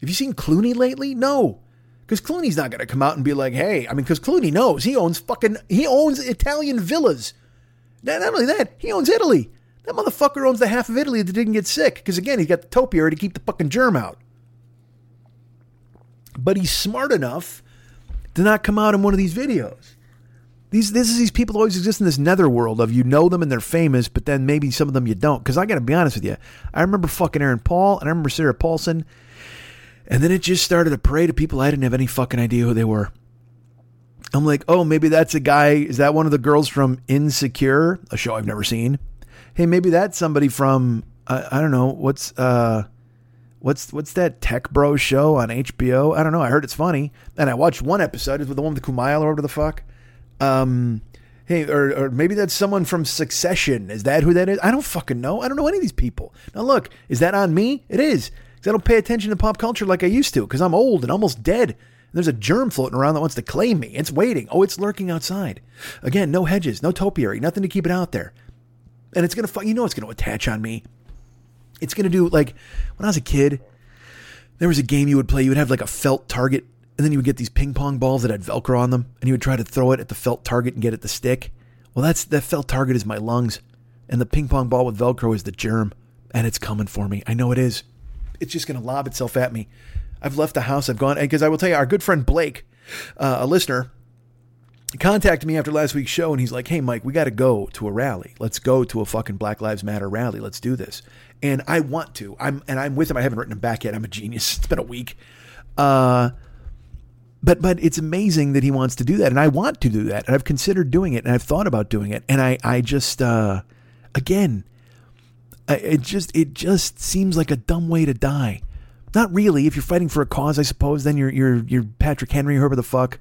Have you seen Clooney lately? No. Because Clooney's not going to come out and be like, hey, I mean, because Clooney knows he owns fucking, he owns Italian villas. Not only that, he owns Italy. That motherfucker owns the half of Italy that didn't get sick because again, he's got the topiary to keep the fucking germ out. But he's smart enough to not come out in one of these videos. These this is these people always exist in this netherworld of you know them and they're famous, but then maybe some of them you don't. Because I got to be honest with you, I remember fucking Aaron Paul and I remember Sarah Paulson, and then it just started to parade of people I didn't have any fucking idea who they were. I'm like, oh, maybe that's a guy. Is that one of the girls from Insecure, a show I've never seen? Hey, maybe that's somebody from I don't know what's uh what's what's that Tech Bro show on HBO? I don't know. I heard it's funny, and I watched one episode. It's with the one with Kumail or whatever the fuck. Um, hey, or or maybe that's someone from Succession. Is that who that is? I don't fucking know. I don't know any of these people. Now look, is that on me? It is. Because I don't pay attention to pop culture like I used to. Because I'm old and almost dead. There's a germ floating around that wants to claim me. It's waiting. Oh, it's lurking outside. Again, no hedges, no topiary, nothing to keep it out there. And it's gonna, you know, it's gonna attach on me. It's gonna do like when I was a kid. There was a game you would play. You would have like a felt target, and then you would get these ping pong balls that had Velcro on them, and you would try to throw it at the felt target and get it to stick. Well, that's that felt target is my lungs, and the ping pong ball with Velcro is the germ, and it's coming for me. I know it is. It's just gonna lob itself at me. I've left the house. I've gone because I will tell you, our good friend Blake, uh, a listener, contacted me after last week's show, and he's like, "Hey, Mike, we got to go to a rally. Let's go to a fucking Black Lives Matter rally. Let's do this." And I want to. I'm and I'm with him. I haven't written him back yet. I'm a genius. [LAUGHS] It's been a week. Uh, but but it's amazing that he wants to do that, and I want to do that, and I've considered doing it, and I've thought about doing it, and I I just uh, again, it just it just seems like a dumb way to die. Not really. If you're fighting for a cause, I suppose, then you're you're you're Patrick Henry, whoever the fuck.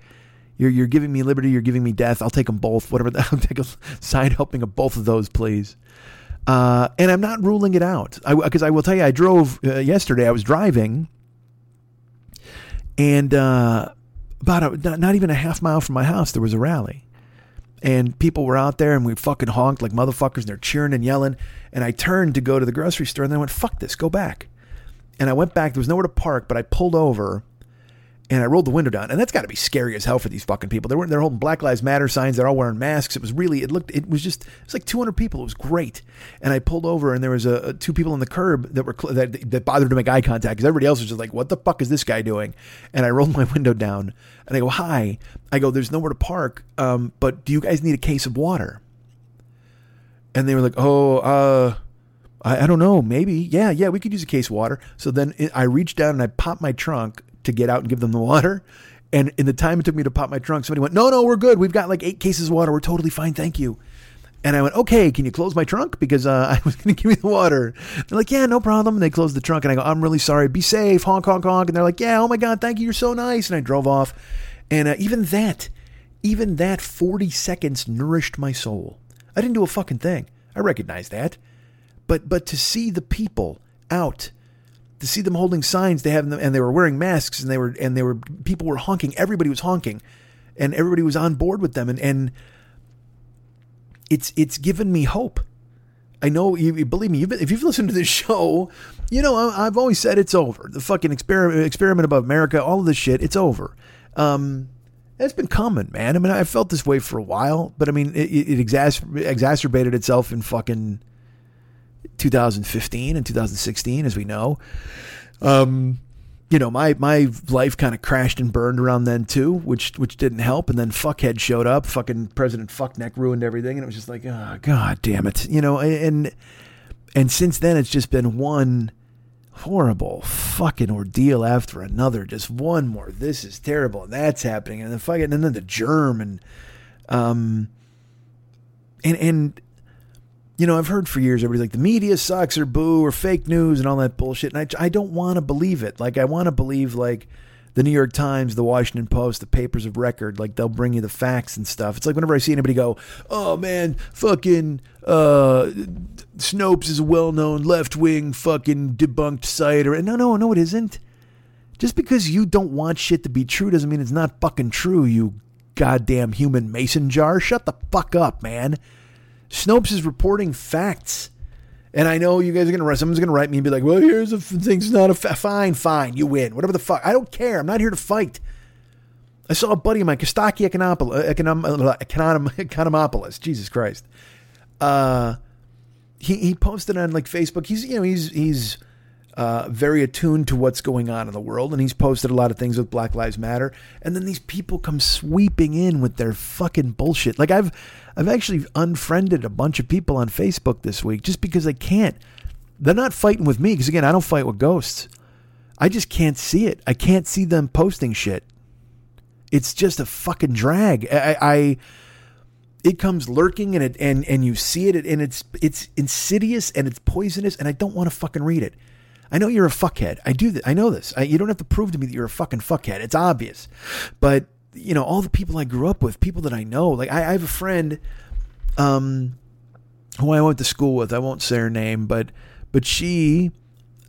You're you're giving me liberty. You're giving me death. I'll take them both. Whatever. [LAUGHS] I'll take a side helping of both of those, please. Uh, and I'm not ruling it out because I, I, will tell you, I drove uh, yesterday. I was driving, and uh, about a, not, not even a half mile from my house, there was a rally, and people were out there, and we fucking honked like motherfuckers, and they're cheering and yelling. And I turned to go to the grocery store, and then I went, "Fuck this, go back." And I went back. There was nowhere to park, but I pulled over and I rolled the window down. And that's got to be scary as hell for these fucking people. They were they're holding Black Lives Matter signs. They're all wearing masks. It was really it looked it was just it was like 200 people. It was great. And I pulled over and there was a, a two people on the curb that were that, that bothered to make eye contact because everybody else was just like, "What the fuck is this guy doing?" And I rolled [LAUGHS] my window down and I go, "Hi." I go, "There's nowhere to park, um, but do you guys need a case of water?" And they were like, "Oh, uh." I, I don't know. Maybe. Yeah, yeah, we could use a case of water. So then it, I reached down and I popped my trunk to get out and give them the water. And in the time it took me to pop my trunk, somebody went, No, no, we're good. We've got like eight cases of water. We're totally fine. Thank you. And I went, Okay, can you close my trunk? Because uh, [LAUGHS] I was going to give you the water. They're like, Yeah, no problem. And they closed the trunk. And I go, I'm really sorry. Be safe. Honk, honk, honk. And they're like, Yeah, oh my God, thank you. You're so nice. And I drove off. And uh, even that, even that 40 seconds nourished my soul. I didn't do a fucking thing. I recognize that. But but to see the people out, to see them holding signs, they have them, and they were wearing masks, and they were and they were people were honking. Everybody was honking, and everybody was on board with them, and and it's it's given me hope. I know you believe me. You've if you've listened to this [LAUGHS] show, you know I've always said it's over. The fucking experiment, experiment about America, all of this shit, it's over. Um, it's been coming, man. I mean, I felt this way for a while, but I mean, it, it exacerbated itself in fucking 2015 and 2016, as we know. Um, you know, my my life kind of crashed and burned around then too, which which didn't help. And then fuckhead showed up. Fucking President Fuckneck ruined everything, and it was just like, oh god damn it, you know. And and since then, it's just been one horrible fucking ordeal after another. Just one more. This is terrible, and that's happening, and then fucking, and then the germ, and um, and and you know, I've heard for years everybody's like the media sucks or boo or fake news and all that bullshit, and I I don't want to believe it. Like I want to believe like the New York Times, the Washington Post, the papers of record, like they'll bring you the facts and stuff. It's like whenever I see anybody go, "Oh man, fucking uh, Snopes is a well-known left-wing fucking debunked site," or no, no, no, it isn't. Just because you don't want shit to be true doesn't mean it's not fucking true. You goddamn human mason jar. Shut the fuck up, man. Snopes is reporting facts. And I know you guys are gonna write. Someone's gonna write me and be like, "Well, here's a thing's not a fa-. fine, fine. You win. Whatever the fuck. I don't care. I'm not here to fight." I saw a buddy of mine, Kostaki Economopoulos, Econom, Econom, [LAUGHS] Economopoulos. Jesus Christ. Uh, he he posted on like Facebook. He's you know he's he's uh, very attuned to what's going on in the world, and he's posted a lot of things with Black Lives Matter. And then these people come sweeping in with their fucking bullshit. Like I've, I've actually unfriended a bunch of people on Facebook this week just because I can't. They're not fighting with me because again, I don't fight with ghosts. I just can't see it. I can't see them posting shit. It's just a fucking drag. I, I it comes lurking and it and and you see it and it's it's insidious and it's poisonous and I don't want to fucking read it. I know you're a fuckhead. I do that. I know this. I, you don't have to prove to me that you're a fucking fuckhead. It's obvious. But you know, all the people I grew up with, people that I know, like I, I have a friend, um, who I went to school with. I won't say her name, but but she,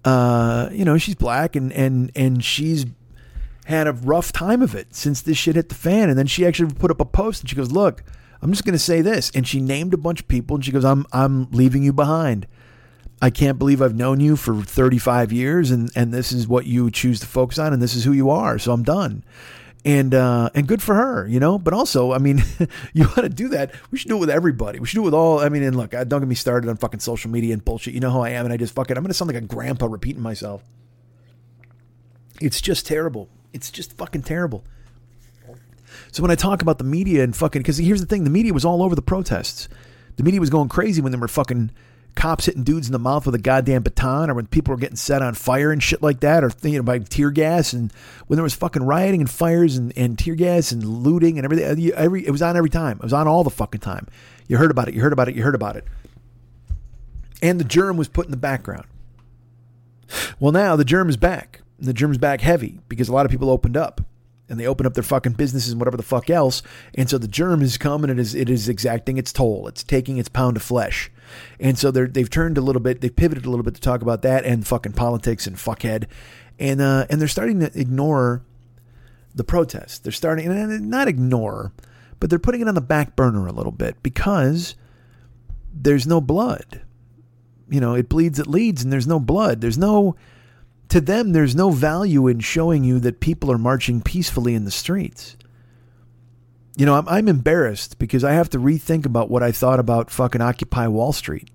uh, you know, she's black and and and she's had a rough time of it since this shit hit the fan. And then she actually put up a post and she goes, "Look, I'm just going to say this." And she named a bunch of people and she goes, "I'm I'm leaving you behind." I can't believe I've known you for 35 years and, and this is what you choose to focus on and this is who you are. So I'm done. And uh, and good for her, you know. But also, I mean, [LAUGHS] you want to do that. We should do it with everybody. We should do it with all. I mean, and look, don't get me started on fucking social media and bullshit. You know how I am, and I just fucking. I'm gonna sound like a grandpa repeating myself. It's just terrible. It's just fucking terrible. So when I talk about the media and fucking, because here's the thing, the media was all over the protests. The media was going crazy when they were fucking cops hitting dudes in the mouth with a goddamn baton, or when people were getting set on fire and shit like that, or you know by tear gas, and when there was fucking rioting and fires and, and tear gas and looting and everything. Every it was on every time. It was on all the fucking time. You heard about it. You heard about it. You heard about it. And the germ was put in the background. Well, now the germ is back. The germ's back heavy because a lot of people opened up and they open up their fucking businesses and whatever the fuck else. And so the germ has come and it is it is exacting its toll. It's taking its pound of flesh. And so they're they've turned a little bit, they've pivoted a little bit to talk about that and fucking politics and fuckhead. And uh and they're starting to ignore the protests. They're starting and not ignore, but they're putting it on the back burner a little bit because there's no blood. You know, it bleeds, it leads, and there's no blood. There's no to them, there's no value in showing you that people are marching peacefully in the streets. You know, I'm, I'm embarrassed because I have to rethink about what I thought about fucking Occupy Wall Street.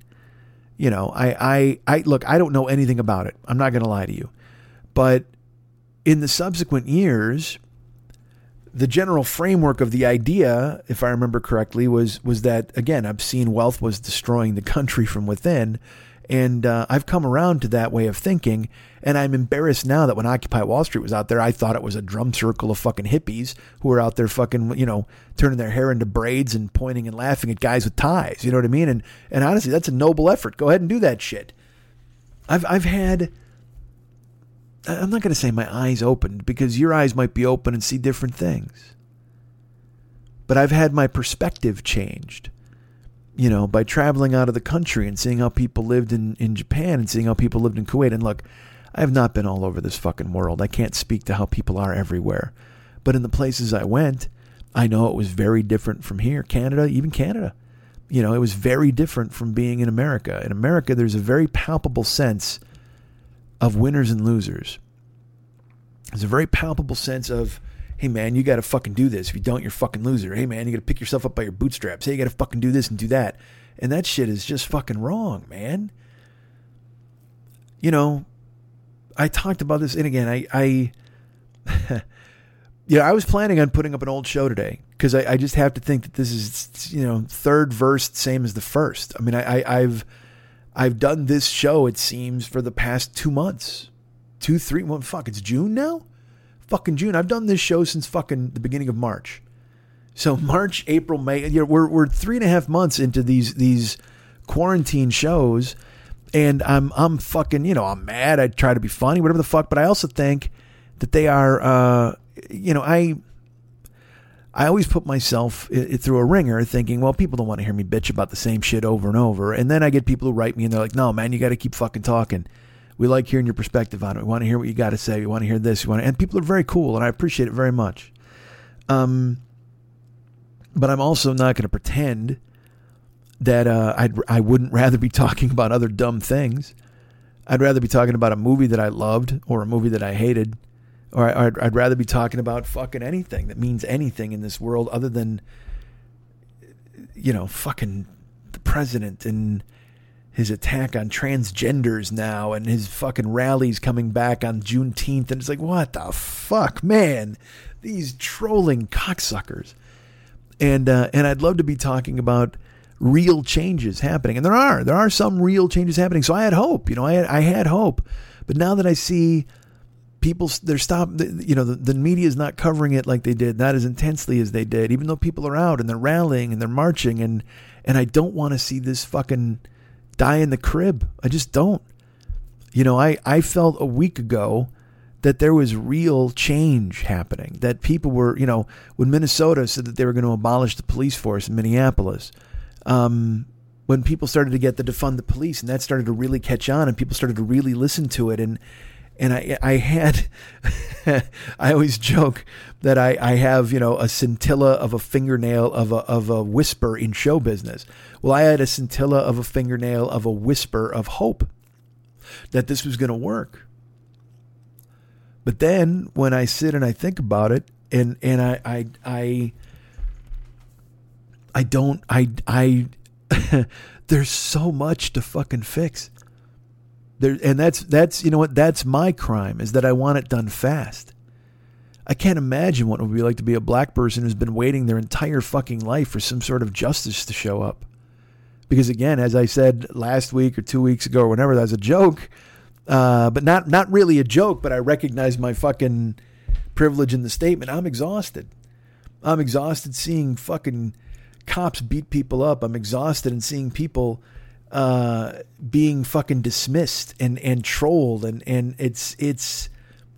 You know, I, I, I look, I don't know anything about it. I'm not going to lie to you. But in the subsequent years, the general framework of the idea, if I remember correctly, was was that again, obscene wealth was destroying the country from within, and uh, I've come around to that way of thinking. And I'm embarrassed now that when Occupy Wall Street was out there, I thought it was a drum circle of fucking hippies who were out there fucking, you know, turning their hair into braids and pointing and laughing at guys with ties. You know what I mean? And and honestly, that's a noble effort. Go ahead and do that shit. I've I've had. I'm not going to say my eyes opened because your eyes might be open and see different things. But I've had my perspective changed you know, by traveling out of the country and seeing how people lived in, in Japan and seeing how people lived in Kuwait. And look, I have not been all over this fucking world. I can't speak to how people are everywhere. But in the places I went, I know it was very different from here. Canada, even Canada. You know, it was very different from being in America. In America, there's a very palpable sense of winners and losers. There's a very palpable sense of hey man, you got to fucking do this. If you don't, you're fucking loser. Hey man, you got to pick yourself up by your bootstraps. Hey, you got to fucking do this and do that. And that shit is just fucking wrong, man. You know, I talked about this, and again, I, I, [LAUGHS] yeah, I was planning on putting up an old show today because I, I, just have to think that this is, you know, third verse, same as the first. I mean, I, I, I've, I've done this show. It seems for the past two months, two, three. Well, fuck, it's June now fucking June. I've done this show since fucking the beginning of March. So [LAUGHS] March, April, May. You know, we're we're three and a half months into these these quarantine shows, and I'm I'm fucking you know I'm mad. I try to be funny, whatever the fuck. But I also think that they are. Uh, you know, I I always put myself through a ringer, thinking, well, people don't want to hear me bitch about the same shit over and over. And then I get people who write me and they're like, no, man, you got to keep fucking talking. We like hearing your perspective on it. We want to hear what you got to say. We want to hear this. We want to, and people are very cool, and I appreciate it very much. Um, but I'm also not going to pretend that uh, I'd I wouldn't [LAUGHS] rather be talking about other dumb things. I'd rather be talking about a movie that I loved or a movie that I hated, or I'd, I'd rather be talking about fucking anything that means anything in this world other than, you know, fucking the president and his attack on transgenders now and his fucking rallies coming back on Juneteenth. And it's like, what the fuck, man? These trolling cocksuckers. And, uh, and I'd love to be talking about real changes happening. And there are, there are some real changes happening. So I had hope, you know, I had, I had hope. But now that I see people, they're stop, you know, the, the media is not covering it like they did, not as intensely as they did, even though people are out and they're rallying and they're marching. And, and I don't want to see this fucking, die in the crib. I just don't. You know, I, I felt a week ago that there was real change happening, that people were, you know, when Minnesota said that they were going to abolish the police force in Minneapolis, um, when people started to get the defund the police and that started to really catch on and people started to really listen to it and and I I had [LAUGHS] I always joke that I, I have you know a scintilla of a fingernail of a of a whisper in show business. Well, I had a scintilla of a fingernail of a whisper of hope that this was going to work. But then when I sit and I think about it, and and I I I, I don't I I [LAUGHS] there's so much to fucking fix. There, and that's that's you know what that's my crime is that I want it done fast. I can't imagine what it would be like to be a black person who's been waiting their entire fucking life for some sort of justice to show up. Because again, as I said last week or two weeks ago or whenever, that was a joke, uh, but not not really a joke. But I recognize my fucking privilege in the statement. I'm exhausted. I'm exhausted seeing fucking cops beat people up. I'm exhausted and seeing people uh, being fucking dismissed and and trolled and and it's it's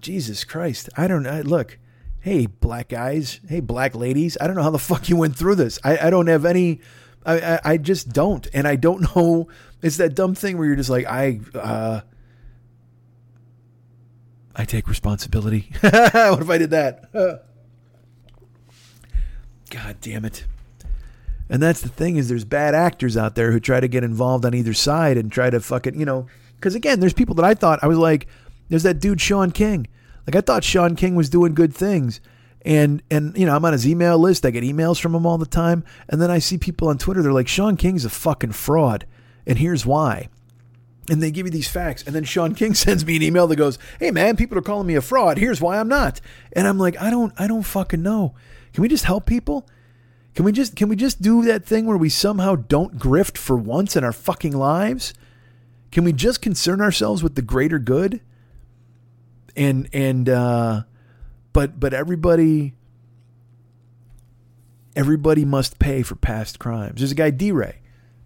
Jesus Christ. I don't know. Look, hey black guys, hey black ladies. I don't know how the fuck you went through this. I, I don't have any. I, I, I just don't, and I don't [LAUGHS] know. It's that dumb thing where you're just like I. uh I take responsibility. [LAUGHS] what if I did that? [LAUGHS] God damn it. And that's the thing is there's bad actors out there who try to get involved on either side and try to fucking, you know, because again, there's people that I thought I was like, there's that dude Shaun King. Like I thought Shaun King was doing good things. And and you know, I'm on his email list. I get emails from him all the time. And then I see people on Twitter, they're like, Shaun King's a fucking fraud. And here's why. And they give you these facts. And then Shaun King [LAUGHS] sends me an email that goes, Hey man, people are calling me a fraud. Here's why I'm not. And I'm like, I don't I don't fucking know. Can we just help people? Can we just can we just do that thing where we somehow don't grift for once in our fucking lives? Can we just concern ourselves with the greater good? And and uh but but everybody everybody must pay for past crimes. There's a guy DeRay.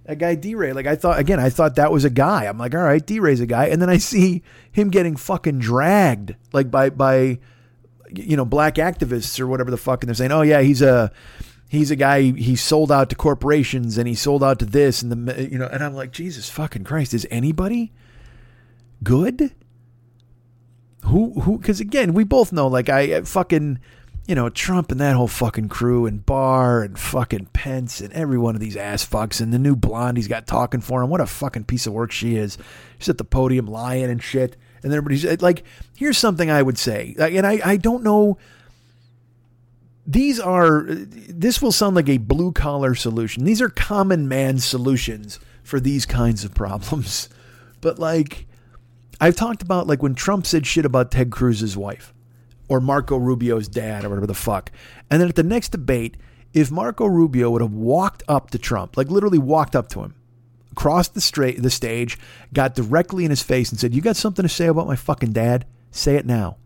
That guy DeRay, like I thought again, I thought that was a guy. I'm like, all right, DeRay's a guy. And then I see him getting fucking dragged like by by you know, black activists or whatever the fuck, and they're saying, Oh yeah, he's a he's a guy he sold out to corporations and he sold out to this and the you know and I'm like Jesus fucking Christ is anybody good? Who who cuz again we both know like I fucking you know Trump and that whole fucking crew and Barr and fucking Pence and every one of these ass fucks and the new blonde he's got talking for him what a fucking piece of work she is. She's at the podium lying and shit. And then everybody's like here's something I would say and I I don't know these are this will sound like a blue collar solution. These are common man solutions for these kinds of problems. But like I've talked about like when Trump said shit about Ted Cruz's wife or Marco Rubio's dad or whatever the fuck. And then at the next debate, if Marco Rubio would have walked up to Trump, like literally walked up to him, crossed the straight the stage, got directly in his face and said, "You got something to say about my fucking dad? Say it now."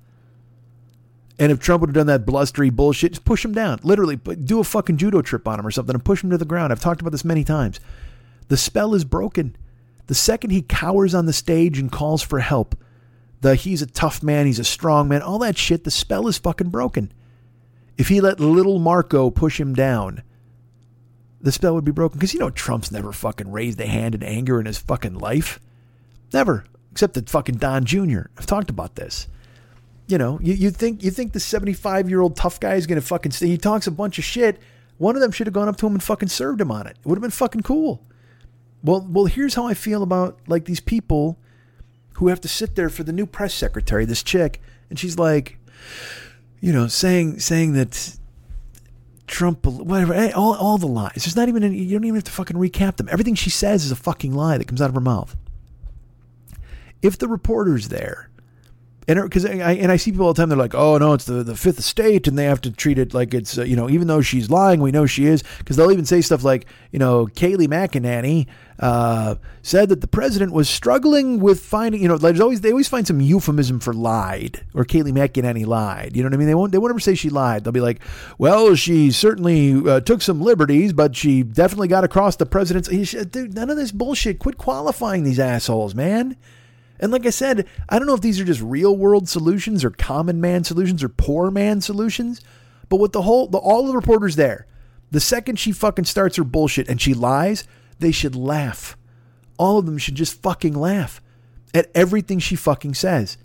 And if Trump would have done that blustery bullshit, just push him down. Literally, do a fucking judo trip on him or something and push him to the ground. I've talked about this many times. The spell is broken. The second he cowers on the stage and calls for help, the he's a tough man, he's a strong man, all that shit, the spell is fucking broken. If he let little Marco push him down, the spell would be broken. Because you know Trump's never fucking raised a hand in anger in his fucking life. Never. Except that fucking Don Jr. I've talked about this you know, you, you think you think the 75 year old tough guy is going to fucking stay. He talks a bunch of shit. One of them should have gone up to him and fucking served him on it. It would have been fucking cool. Well, well, here's how I feel about like these people who have to sit there for the new press secretary, this chick, and she's like, you know, saying saying that Trump, whatever, eh, all, all the lies. There's not even, any, you don't even have to fucking recap them. Everything she says is a fucking lie that comes out of her mouth. If the reporter's there, and because I and I see people all the time, they're like, "Oh no, it's the the fifth estate," and they have to treat it like it's uh, you know, even though she's lying, we know she is, because they'll even say stuff like, you know, Kayleigh McEnany uh, said that the president was struggling with finding, you know, there's always they always find some euphemism for lied or Kayleigh McEnany lied. You know what I mean? They won't they won't ever say she lied. They'll be like, "Well, she certainly uh, took some liberties, but she definitely got across the president's." Dude, none of this bullshit. Quit qualifying these assholes, man. And like I said, I don't know if these are just real world solutions or common man solutions or poor man solutions, but with the whole, the, all the reporters there, the second she fucking starts her bullshit and she lies, they should laugh. All of them should just fucking laugh at everything she fucking says.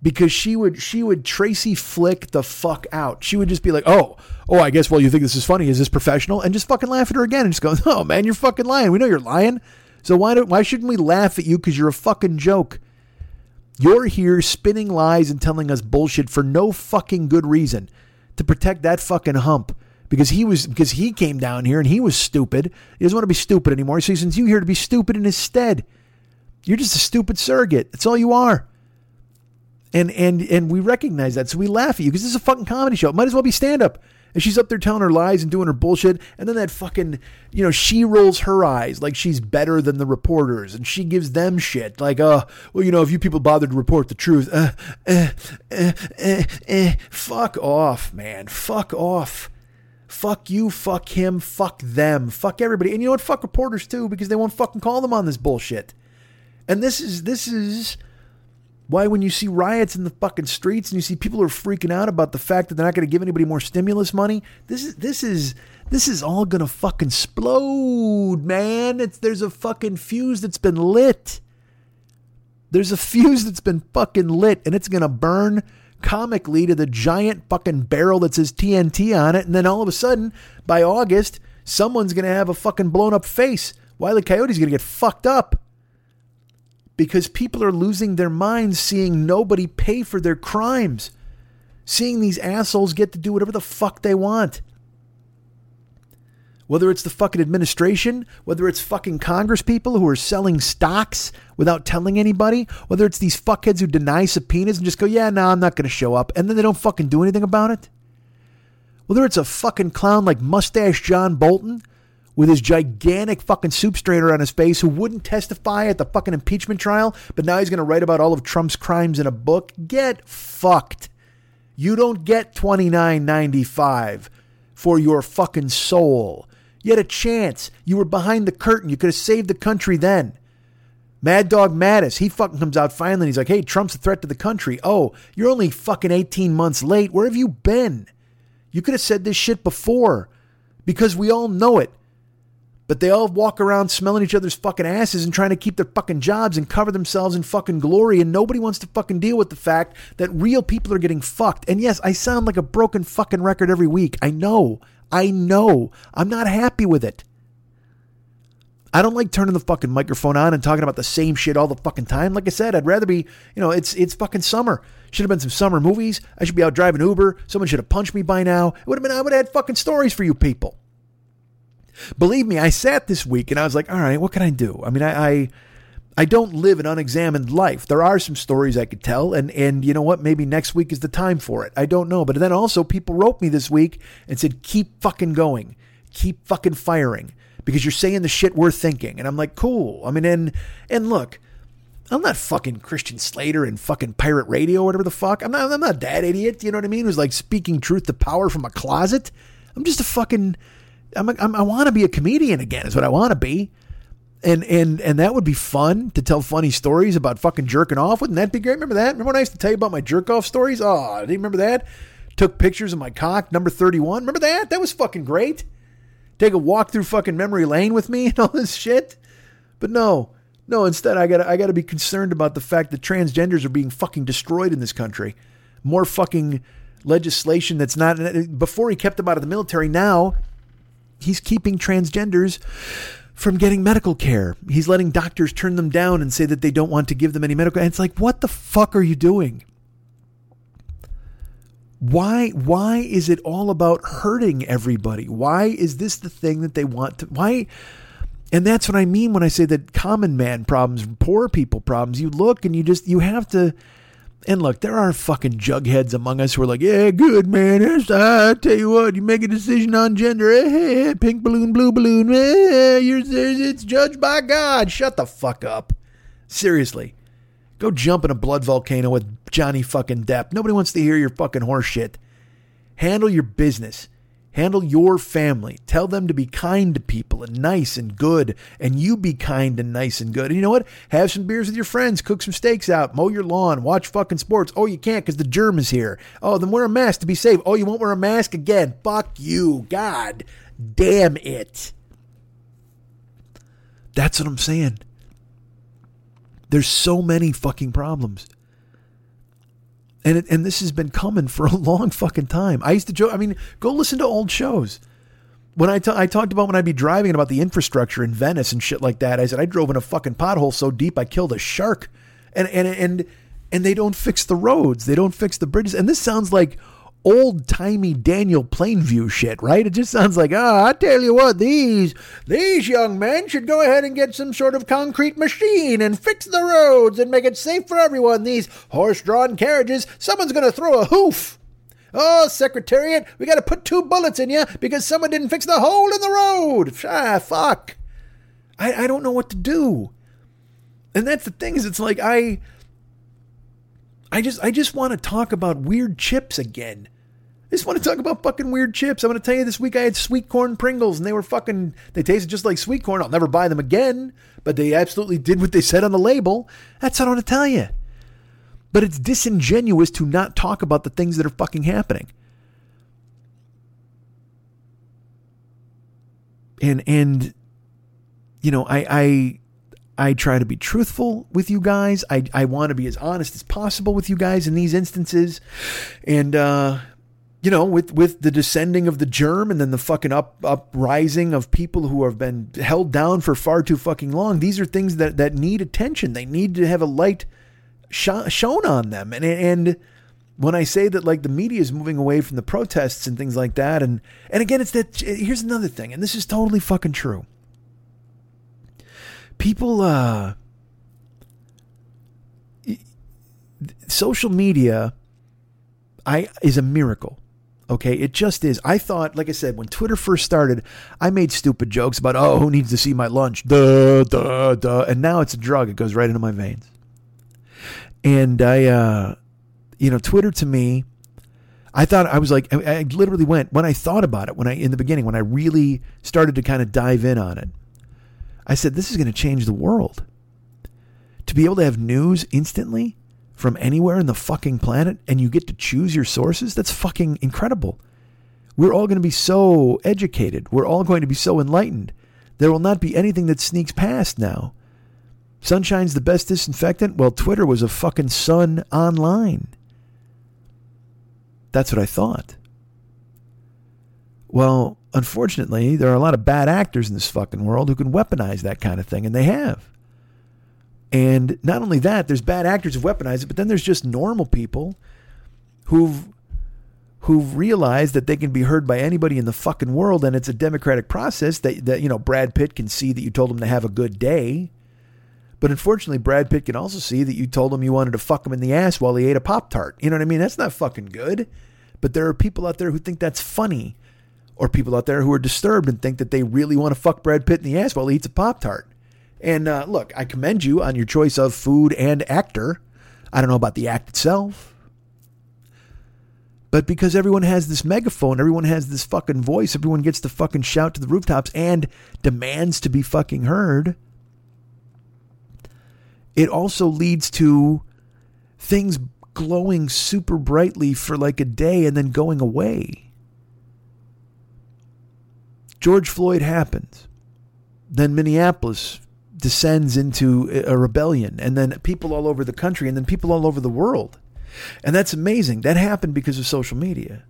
Because she would she would Tracy flick the fuck out. She would just be like, "Oh, oh, I guess well you think this is funny. Is this professional?" and just fucking laugh at her again and just go, [LAUGHS] "Oh, man, you're fucking lying. We know you're lying." So why don't why shouldn't we laugh at you because you're a fucking joke? You're here spinning lies and telling us bullshit for no fucking good reason to protect that fucking hump because he was because he came down here and he was stupid. He doesn't want to be stupid anymore. So he sends you here to be stupid in his stead. You're just a stupid surrogate. That's all you are. And and and we recognize that, so we laugh at you because this is a fucking comedy show. It might as well be stand up. And she's up there telling her lies and doing her bullshit. And then that fucking, you know, she rolls her eyes like she's better than the reporters. And she gives them shit like, uh, well, you know, if you people bothered to report the truth, uh, uh, uh, uh, uh, fuck off, man. Fuck off. Fuck you, fuck him, fuck them, fuck everybody. And you know what? Fuck reporters too, because they won't fucking call them on this bullshit. And this is, this is, why, when you see riots in the fucking streets and you see people are freaking out about the fact that they're not going to give anybody more stimulus money, this is this is this is all going to fucking explode, man. It's there's a fucking fuse that's been lit. There's a fuse that's been fucking lit, and it's going to burn comically to the giant fucking barrel that says TNT on it, and then all of a sudden, by August, someone's going to have a fucking blown up face. Wiley Coyote's going to get fucked up because people are losing their minds seeing nobody pay for their crimes, seeing these assholes get to do whatever the fuck they want. Whether it's the fucking administration, whether it's fucking Congress people who are selling stocks without telling anybody, whether it's these fuckheads who deny subpoenas and just go, yeah, no, nah, I'm not going to show up, and then they don't fucking do anything about it. Whether it's a fucking clown like Mustache John Bolton with his gigantic fucking soup strainer on his face who wouldn't testify at the fucking impeachment trial, but now he's going to write about all of Trump's crimes in a book. Get fucked. You don't get 29.95 for your fucking soul. You had a chance. You were behind the curtain. You could have saved the country then. Mad Dog Mattis, he fucking comes out finally and he's like, hey, Trump's a threat to the country. Oh, you're only fucking 18 months late. Where have you been? You could have said this shit before because we all know it but they all walk around smelling each other's fucking asses and trying to keep their fucking jobs and cover themselves in fucking glory. And nobody wants to fucking deal with the fact that real people are getting fucked. And yes, I sound like a broken fucking record every week. I know. I know. I'm not happy with it. I don't like turning the fucking microphone on and talking about the same shit all the fucking time. Like I said, I'd rather be, you know, it's it's fucking summer. Should have been some summer movies. I should be out driving Uber. Someone should have punched me by now. It would have been I would have had fucking stories for you people. Believe me, I sat this week and I was like, all right, what can I do? I mean, I, I I don't live an unexamined life. There are some stories I could tell, and and you know what? Maybe next week is the time for it. I don't know. But then also people wrote me this week and said, keep fucking going. Keep fucking firing. Because you're saying the shit we're thinking. And I'm like, cool. I mean, and and look, I'm not fucking Christian Slater and fucking pirate radio or whatever the fuck. I'm not I'm not that idiot, you know what I mean? Who's like speaking truth to power from a closet. I'm just a fucking I'm, I'm I want to be a comedian again. Is what I want to be. And and and that would be fun to tell funny stories about fucking jerking off. Wouldn't that be great? Remember that? Remember when I used to tell you about my jerk off stories? Oh, do you remember that? Took pictures of my cock, number 31. Remember that? That was fucking great. Take a walk through fucking memory lane with me [LAUGHS] and all this shit. But no, no, instead I gotta I gotta be concerned about the fact that transgenders are being fucking destroyed in this country. More fucking legislation that's not before he kept them out of the military. Now he's keeping transgenders from getting medical care. He's letting doctors turn them down and say that they don't want to give them any medical. And it's like, what the fuck are you doing? Why why is it all about hurting everybody? Why is this the thing that they want to why and that's what I mean when I say that common man problems, poor people problems. You look and you just you have to and look, there are fucking jugheads among us who are like, yeah, good, man. I tell you what, you make a decision on gender, eh, pink balloon, blue balloon, eh, it's judged by God. Shut the fuck up. Seriously. Go jump in a blood volcano with Johnny fucking Depp. Nobody wants to hear your fucking horse shit. Handle your business. Handle your family. Tell them to be kind to people and nice and good. And you be kind and nice and good. And you know what? Have some beers with your friends. Cook some steaks out. Mow your lawn. Watch fucking sports. Oh, you can't because the germ is here. Oh, then wear a mask to be safe. Oh, you won't wear a mask again. Fuck you. God damn it. That's what I'm saying. There's so many fucking problems and it, and this has been coming for a long fucking time. I used to joke. I mean, go listen to old shows. When I, t- I talked about when I'd be driving about the infrastructure in Venice and shit like that, I said I drove in a fucking pothole so deep I killed a shark, and and and and they don't fix the roads, they don't fix the bridges, and this sounds like old timey Daniel Plainview shit, right? It just sounds like, ah, oh, I tell you what, these these young men should go ahead and get some sort of concrete machine and fix the roads and make it safe for everyone. These horse-drawn carriages, someone's going to throw a hoof. Oh, Secretariat, we got to put two bullets in you because someone didn't fix the hole in the road. Ah, fuck. I, I don't know what to do. And that's the thing is, it's like I I just I just want to talk about weird chips again. I just want to talk about fucking weird chips. I'm going to tell you this week I had sweet corn Pringles and they were fucking they tasted just like sweet corn. I'll never buy them again, but they absolutely did what they said on the label. That's what I want to tell you. But it's disingenuous to not talk about the things that are fucking happening. And and you know, I I I try to be truthful with you guys. I, I want to be as honest as possible with you guys in these instances. And, uh, you know, with, with the descending of the germ and then the fucking up uprising of people who have been held down for far too fucking long, these are things that, that need attention. They need to have a light sh- shown on them. And, and when I say that like the media is moving away from the protests and things like that, and, and again, it's that, here's another thing, and this is totally fucking true people uh social media I is a miracle. Okay, it just is. I thought, like I said, when Twitter first started, I made stupid jokes about, oh, who needs to see my lunch? Duh, duh, duh. And now it's a drug. It goes right into my veins. And I, uh, you know, Twitter to me, I thought I was like, I, I literally went, when I thought about it, when I, in the beginning, when I really started to kind of dive in on it, I said, this is going to change the world. To be able to have news instantly from anywhere in the fucking planet and you get to choose your sources, that's fucking incredible. We're all going to be so educated. We're all going to be so enlightened. There will not be anything that sneaks past now. Sunshine's the best disinfectant? Well, Twitter was a fucking sun online. That's what I thought. Well, unfortunately, there are a lot of bad actors in this fucking world who can weaponize that kind of thing, and they have. And not only that, there's bad actors who weaponize it, but then there's just normal people who've who've realized that they can be heard by anybody in the fucking world, and it's a democratic process that that you know Brad Pitt can see that you told him to have a good day. But unfortunately, Brad Pitt can also see that you told him you wanted to fuck him in the ass while he ate a Pop Tart. You know what I mean? That's not fucking good. But there are people out there who think that's funny or people out there who are disturbed and think that they really want to fuck Brad Pitt in the ass while he eats a Pop Tart. And uh, look, I commend you on your choice of food and actor. I don't know about the act itself. But because everyone has this megaphone, everyone has this fucking voice, everyone gets to fucking shout to the rooftops and demands to be fucking heard, it also leads to things glowing super brightly for like a day and then going away. George Floyd happens. Then Minneapolis descends into a rebellion, and then people all over the country, and then people all over the world. And that's amazing. That happened because of social media.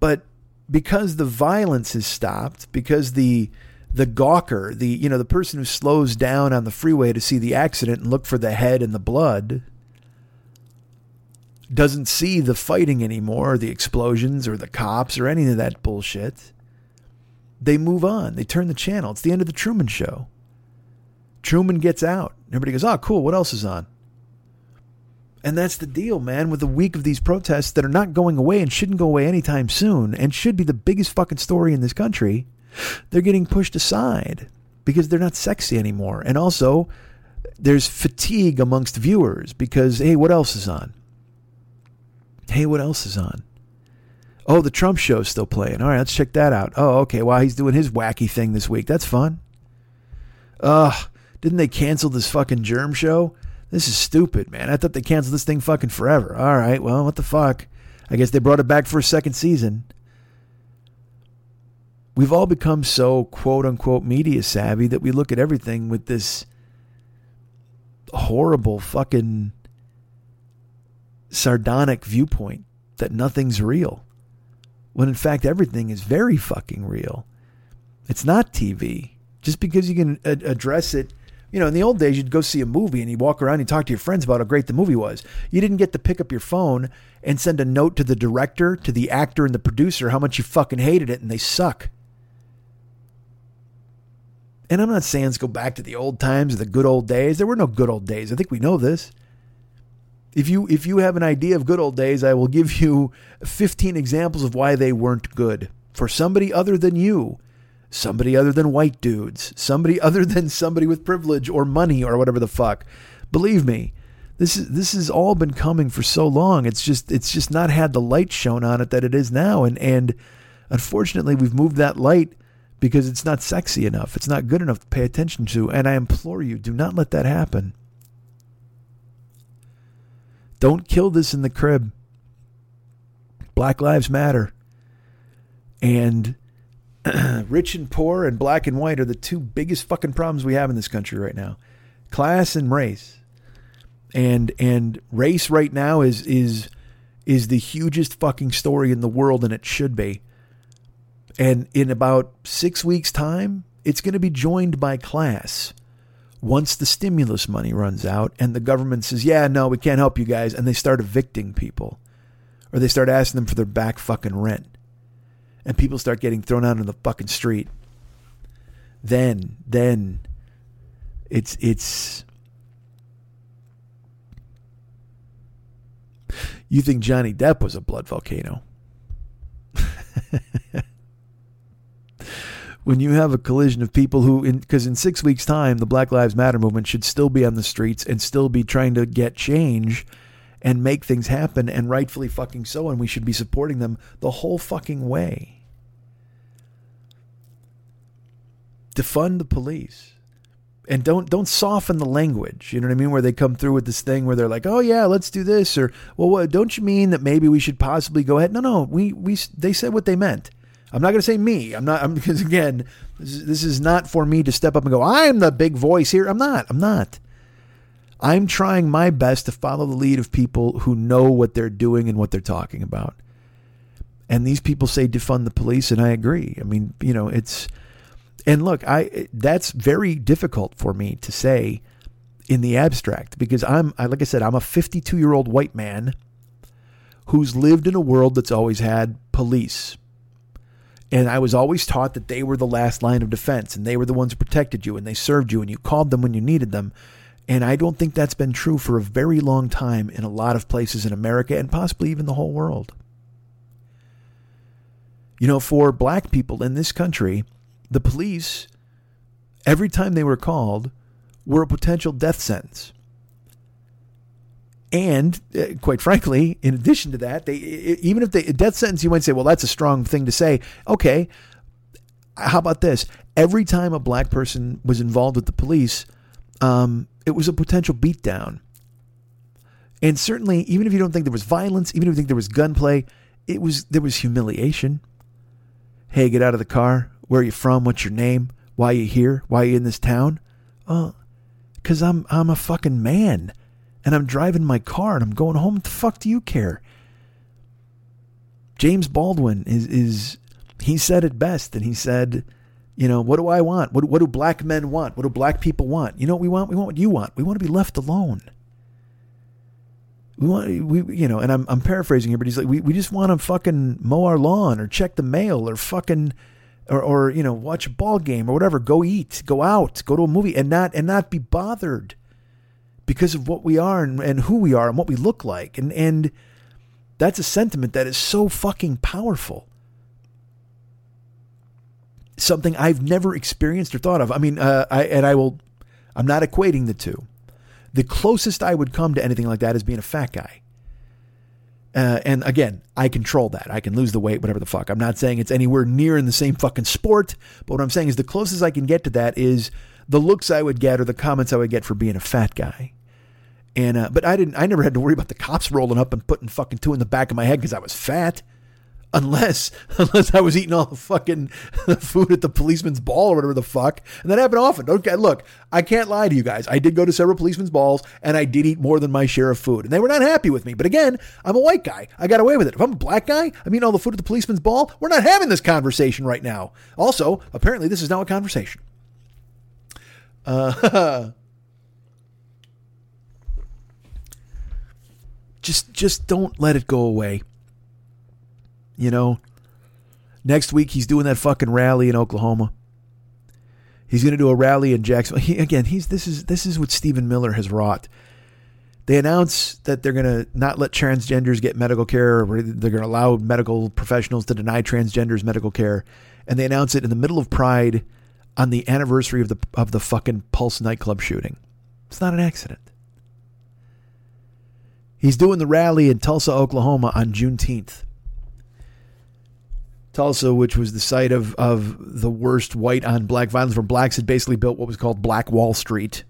But because the violence has stopped, because the the gawker, the you know, the person who slows down on the freeway to see the accident and look for the head and the blood, doesn't see the fighting anymore, or the explosions, or the cops, or any of that bullshit. They move on. They turn the channel. It's the end of the Truman Show. Truman gets out. Everybody goes, oh, cool. What else is on? And that's the deal, man, with the week of these protests that are not going away and shouldn't go away anytime soon and should be the biggest fucking story in this country. They're getting pushed aside because they're not sexy anymore. And also, there's fatigue amongst viewers because, hey, what else is on? Hey, what else is on? Oh, the Trump show's still playing. All right, let's check that out. Oh, okay. Well, he's doing his wacky thing this week. That's fun. Ugh, didn't they cancel this fucking germ show? This is stupid, man. I thought they canceled this thing fucking forever. All right, well, what the fuck? I guess they brought it back for a second season. We've all become so quote unquote media savvy that we look at everything with this horrible fucking sardonic viewpoint that nothing's real. When in fact, everything is very fucking real. It's not TV. Just because you can address it you know, in the old days, you'd go see a movie and you'd walk around and talk to your friends about how great the movie was. You didn't get to pick up your phone and send a note to the director, to the actor, and the producer how much you fucking hated it and they suck. And I'm not saying let's go back to the old times, or the good old days. There were no good old days. I think we know this. If you if you have an idea of good old days, I will give you 15 examples of why they weren't good for somebody other than you somebody other than white dudes, somebody [LAUGHS] other than somebody with privilege or money or whatever the fuck. Believe me, this is this has all been coming for so long. It's just it's just not had the light shown on it that it is now, and and unfortunately we've moved that light because it's not sexy enough. It's not good enough to pay attention to. And I implore you, do not let that happen. Don't kill this in the crib. Black Lives Matter. And [CLEARS THROAT] rich and poor and black and white are the two biggest fucking problems we have in this country right now. Class and race. And and race right now is is is the hugest fucking story in the world and it should be. And in about 6 weeks time, it's going to be joined by class. Once the stimulus money runs out and the government says, "Yeah, no, we can't help you guys," and they start evicting people or they start asking them for their back fucking rent and people start getting thrown out on the fucking street, then then it's it's you think Johnny Depp was a blood volcano. [LAUGHS] when you have a collision of people who, because in, in, six weeks' time, the Black Lives Matter movement should still be on the streets and still be trying to get change and make things happen, and rightfully fucking so, and we should be supporting them the whole fucking way. defund the police and don't don't soften the language. You know what I mean? Where they come through with this thing where they're like, "Oh yeah, let's do this," or "Well, what, don't you mean that maybe we should possibly go ahead?" No, no, we we they said what they meant. I'm not going to say me. I'm not. I'm [LAUGHS] because again, this is, this is not for me to step up and go. I'm the big voice here. I'm not. I'm not. I'm trying my best to follow the lead of people who know what they're doing and what they're talking about. And these people say defund the police, and I agree. I mean, you know, it's and look, I that's very difficult for me to say in the abstract because I'm I, like I said, I'm a 52 year old white man who's lived in a world that's always had police. And I was always taught that they were the last line of defense and they were the ones who protected you and they served you and you called them when you needed them. And I don't think that's been true for a very long time in a lot of places in America and possibly even the whole world. You know, for black people in this country, the police, every time they were called, were a potential death sentence. And uh, quite frankly, in addition to that, they even if they death sentence, you might say, well, that's a strong thing to say. Okay, how about this? Every time a black person was involved with the police, um, it was a potential beatdown. And certainly, even if you don't think there was violence, even if you think there was gunplay, it was there was humiliation. Hey, get out of the car. Where are you from? What's your name? Why are you here? Why are you in this town? Oh, cause I'm I'm a fucking man, and I'm driving my car and I'm going home. What the fuck do you care? James Baldwin is is he said it best, and he said, you know, what do I want? What what do black men want? What do black people want? You know what we want? We want what you want. We want to be left alone. We want we you know, and I'm I'm paraphrasing here, but he's like we, we just want to fucking mow our lawn or check the mail or fucking or or you know watch a ball game or whatever. Go eat, go out, go to a movie, and not and not be bothered because of what we are and, and who we are and what we look like, and and that's a sentiment that is so fucking powerful. Something I've never experienced or thought of. I mean, uh, I and I will. I'm not equating the two. The closest I would come to anything like that is being a fat guy. Uh, and again, I control that. I can lose the weight, whatever the fuck. I'm not saying it's anywhere near in the same fucking sport, but what I'm saying is the closest I can get to that is the looks I would get or the comments I would get for being a fat guy. And uh, but I didn't. I never had to worry about the cops rolling up and putting fucking two in the back of my head because I was fat. Unless, [LAUGHS] unless I was eating all the fucking [LAUGHS] food at the policeman's ball or whatever the fuck, and that happened often. Okay, look, I can't lie to you guys. I did go to several policemen's balls, and I did eat more than my share of food, and they were not happy with me. But again, I'm a white guy. I got away with it. If I'm a black guy, I'm eating all the food at the policeman's ball. We're not having this conversation right now. Also, apparently, this is now a conversation. Uh, [LAUGHS] just just don't let it go away. You know, next week he's doing that fucking rally in Oklahoma. He's going to do a rally in Jacksonville. He, again, he's this is this is what Stephen Miller has wrought. They announce that they're going to not let transgenders get medical care, or they're going to allow medical professionals to deny transgenders medical care, and they announce it in the middle of Pride on the anniversary of the of the fucking Pulse nightclub shooting. It's not an accident. He's doing the rally in Tulsa, Oklahoma on Juneteenth. Tulsa, which was the site of, of the worst white on black violence, where blacks had basically built what was called Black Wall Street.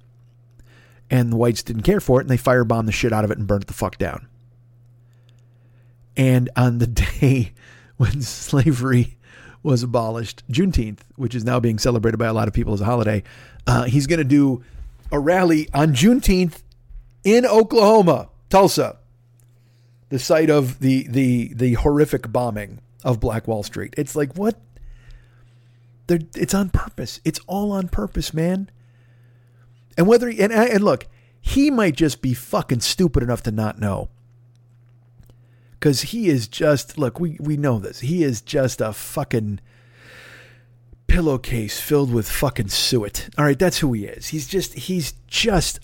And the whites didn't care for it, and they firebombed the shit out of it and burnt it the fuck down. And on the [LAUGHS] day when slavery was abolished, Juneteenth, which is now being celebrated by a lot of people as a holiday, uh, he's going to do a rally on Juneteenth in Oklahoma. Tulsa, the site of the the the horrific bombing of Black Wall Street. It's like what? They're, it's on purpose. It's all on purpose, man. And whether he, and and look, he might just be fucking stupid enough to not know. Cause he is just look, we we know this. He is just a fucking pillowcase filled with fucking suet. All right, that's who he is. He's just he's just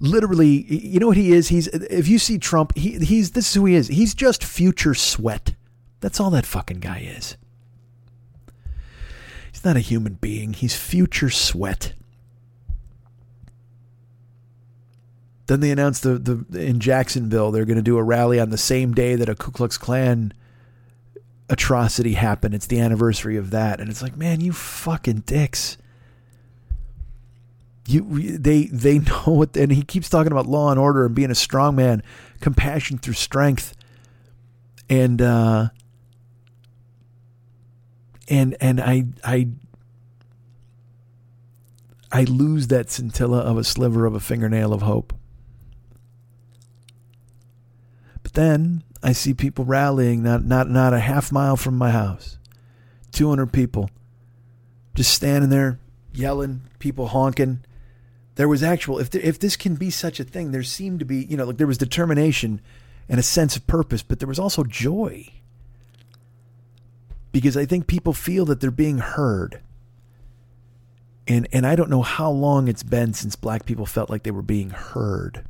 literally, you know what he is? He's if you see Trump, he he's this is who he is. He's just future sweat. That's all that fucking guy is. He's not a human being. He's future sweat. Then they announced the, the in Jacksonville they're going to do a rally on the same day that a Ku Klux Klan atrocity happened. It's the anniversary of that, and it's like, man, you fucking dicks you they they [LAUGHS] know what and he keeps talking about law and order and being a strong man compassion through strength and uh and and i i i lose that scintilla of a sliver of a fingernail of hope. But then i see people rallying not not not a half mile from my house. 200 people just standing there yelling people honking. There was actual if there, if this can be such a thing there seemed to be you know like there was determination and a sense of purpose but there was also joy because i think people feel that they're being heard and and i don't know how long it's been since black people felt like they were being heard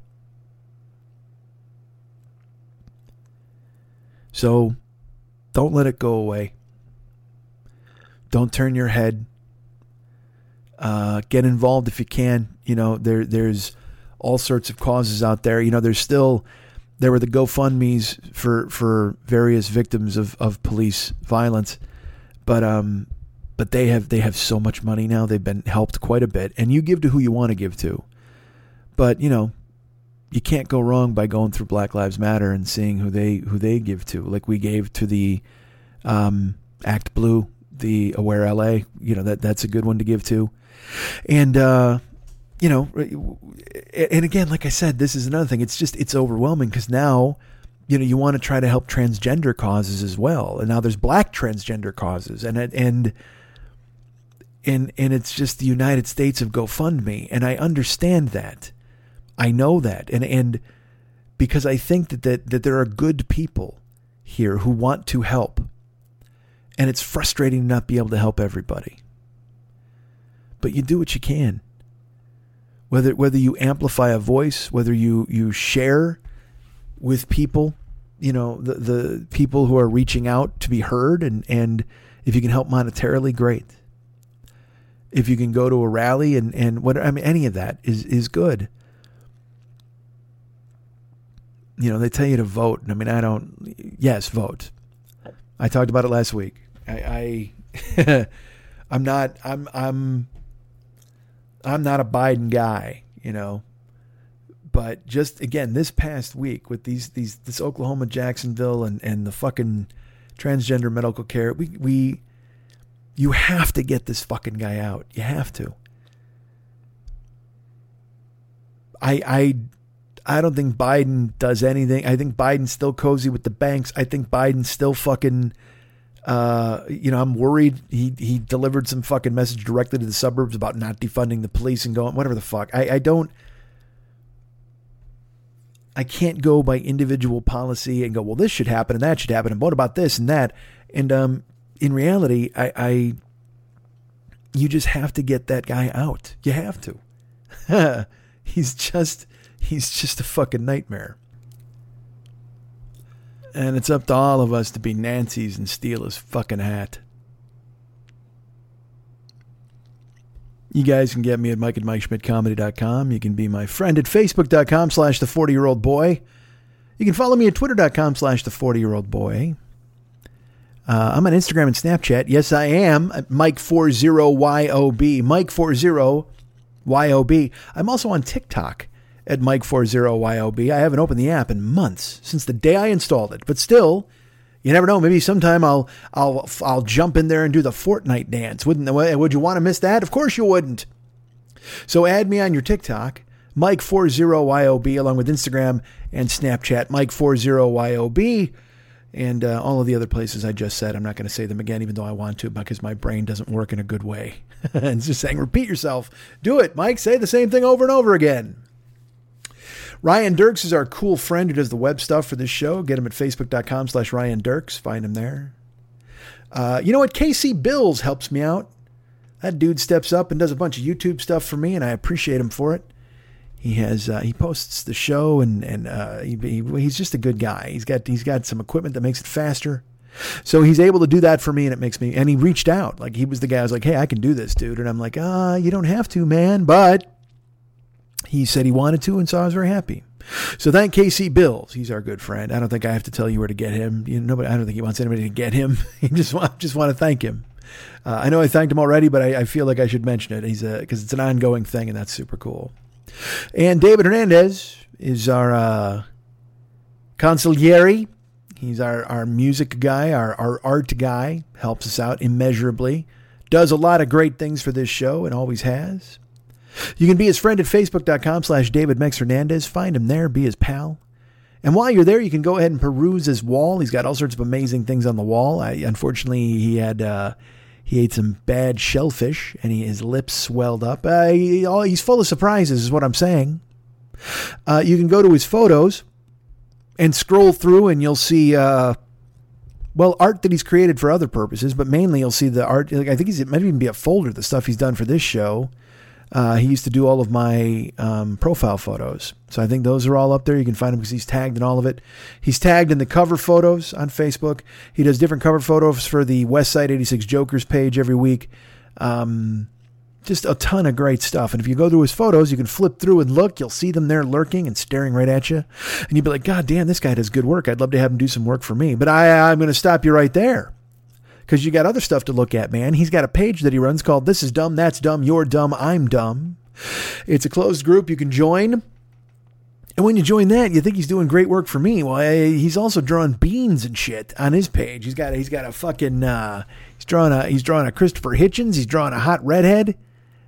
so don't let it go away don't turn your head uh, get involved if you can. You know, there there's all sorts of causes out there. You know, there's still there were the GoFundmes for for various victims of, of police violence, but um, but they have they have so much money now. They've been helped quite a bit, and you give to who you want to give to. But you know, you can't go wrong by going through Black Lives Matter and seeing who they who they give to. Like we gave to the um, Act Blue, the Aware LA. You know that that's a good one to give to. And, uh, you know, and again, like I said, this is another thing. It's just, it's overwhelming because now, you know, you want to try to help transgender causes as well. And now there's black transgender causes and, and, and, and it's just the United States of GoFundMe. And I understand that. I know that. And, and because I think that, that, that there are good people here who want to help. And it's frustrating to not be able to help everybody. But you do what you can. Whether whether you amplify a voice, whether you, you share with people, you know, the, the people who are reaching out to be heard and, and if you can help monetarily, great. If you can go to a rally and, and what I mean any of that is is good you know, they tell you to vote. I mean, I don't. Yes, vote. I talked about it last week. I, I [LAUGHS] I'm not. I'm. I'm. I'm not a Biden guy. You know. But just again, this past week with these these this Oklahoma Jacksonville and and the fucking transgender medical care, we we you have to get this fucking guy out. You have to. I I I don't think Biden does anything. I think Biden's still cozy with the banks. I think Biden's still fucking. Uh, you know, I'm worried. He he delivered some fucking message directly to the suburbs about not defunding the police and going whatever the fuck. I I don't. I can't go by individual policy and go, well, this should happen and that should happen, and what about this and that? And um, in reality, I, I you just have to get that guy out. You have to. [LAUGHS] He's just He's just a fucking nightmare. And it's up to all of us to be Nancy's and steal his fucking hat. You guys can get me at Mike at MikeSchmidtComedy.com. You can be my friend at Facebook.com slash the 40 year old boy. You can follow me at Twitter.com slash the 40 year old boy. Uh, I'm on Instagram and Snapchat. Yes, I am at Mike40YOB. Mike40YOB. I'm also on TikTok at Mike40YOB. I haven't opened the app in months since the day I installed it, but still, you never know. Maybe sometime I'll I'll I'll jump in there and do the Fortnite dance. Wouldn't would you want to miss that? Of course you wouldn't. So add me on your TikTok, Mike40YOB, along with Instagram and Snapchat, Mike40YOB, and uh, all of the other places I just said. I'm not going to say them again, even though I want to, because my brain doesn't work in a good way. [LAUGHS] and it's just saying, repeat yourself. Do it, Mike. Say the same thing over and over again. Ryan Dirks is our cool friend who does the web stuff for this show. Get him at facebook.com slash Ryan Dirks. Find him there. Uh, you know what? KC Bills helps me out. That dude steps up and does a bunch of YouTube stuff for me, and I appreciate him for it. He has uh, he posts the show, and and uh, he, he, he's just a good guy. He's got he's got some equipment that makes it faster. So he's able to do that for me, and it makes me. And he reached out, like he was the guy. I was like, "Hey, I can do this, dude," and I'm like, "Ah, you don't have to, man." But he said he wanted to, and so I was very happy. So thank KC Bills. He's our good friend. I don't think I have to tell you where to get him. You know, nobody, I don't think he wants anybody to get him. [LAUGHS] he just want, just want to thank him. Uh, I know I thanked him already, but I, I feel like I should mention it. He's because it's an ongoing thing, and that's super cool. And David Hernandez is our uh, consigliere. He's our, our music guy, our, our art guy, helps us out immeasurably, does a lot of great things for this show and always has. You can be his friend at facebook.com slash David Hernandez. Find him there, be his pal. And while you're there, you can go ahead and peruse his wall. He's got all sorts of amazing things on the wall. I, unfortunately, he had uh, he ate some bad shellfish, and he, his lips swelled up. Uh, he, oh, he's full of surprises, is what I'm saying. Uh, you can go to his photos and scroll through, and you'll see uh, well art that he's created for other purposes, but mainly you'll see the art. Like I think he's it might even be a folder the stuff he's done for this show. Uh, he used to do all of my um, profile photos. So I think those are all up there. You can find him because he's tagged in all of it. He's tagged in the cover photos on Facebook. He does different cover photos for the West Side 86 Jokers page every week. Um, just a ton of great stuff. And if you go through his photos, you can flip through and look. You'll see them there lurking and staring right at you. And you'd be like, God damn, this guy does good work. I'd love to have him do some work for me. But I, I'm going to stop you right there because you got other stuff to look at, man. He's got a page that he runs called This is Dumb, That's Dumb, You're Dumb, I'm Dumb. It's a closed group you can join. And when you join that, you think he's doing great work for me. Well, he's also drawing beans and shit on his page. He's got he's got a fucking uh, he's drawing a he's drawing a Christopher Hitchens. He's drawing a hot redhead.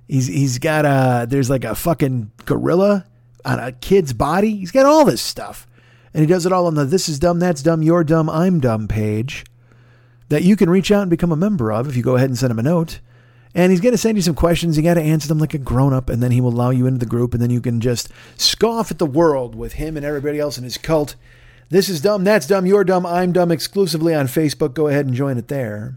He's he's got a there's like a fucking gorilla on a kid's body. He's got all this stuff, and he does it all on the "This is dumb, that's dumb, you're dumb, I'm dumb" page that you can reach out and become a member of if you go ahead and send him a note. And he's going to send you some questions. You got to answer them like a grown up, and then he will allow you into the group, and then you can just scoff at the world with him and everybody else in his cult. This is dumb, that's dumb, you're dumb, I'm dumb exclusively on Facebook. Go ahead and join it there.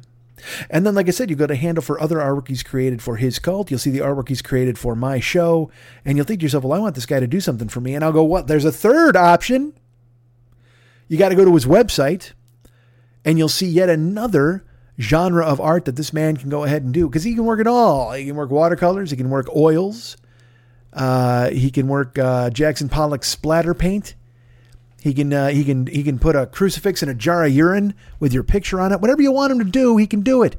And then, like I said, you go to handle for other artwork he's created for his cult. You'll see the artwork he's created for my show, and you'll think to yourself, well, I want this guy to do something for me. And I'll go, what? There's a third option. You got to go to his website, and you'll see yet another genre of art that this man can go ahead and do because he can work it all. He can work watercolors, he can work oils, uh, he can work uh, Jackson Pollock splatter paint. He can uh, he can he can put a crucifix in a jar of urine with your picture on it. Whatever you want him to do, he can do it.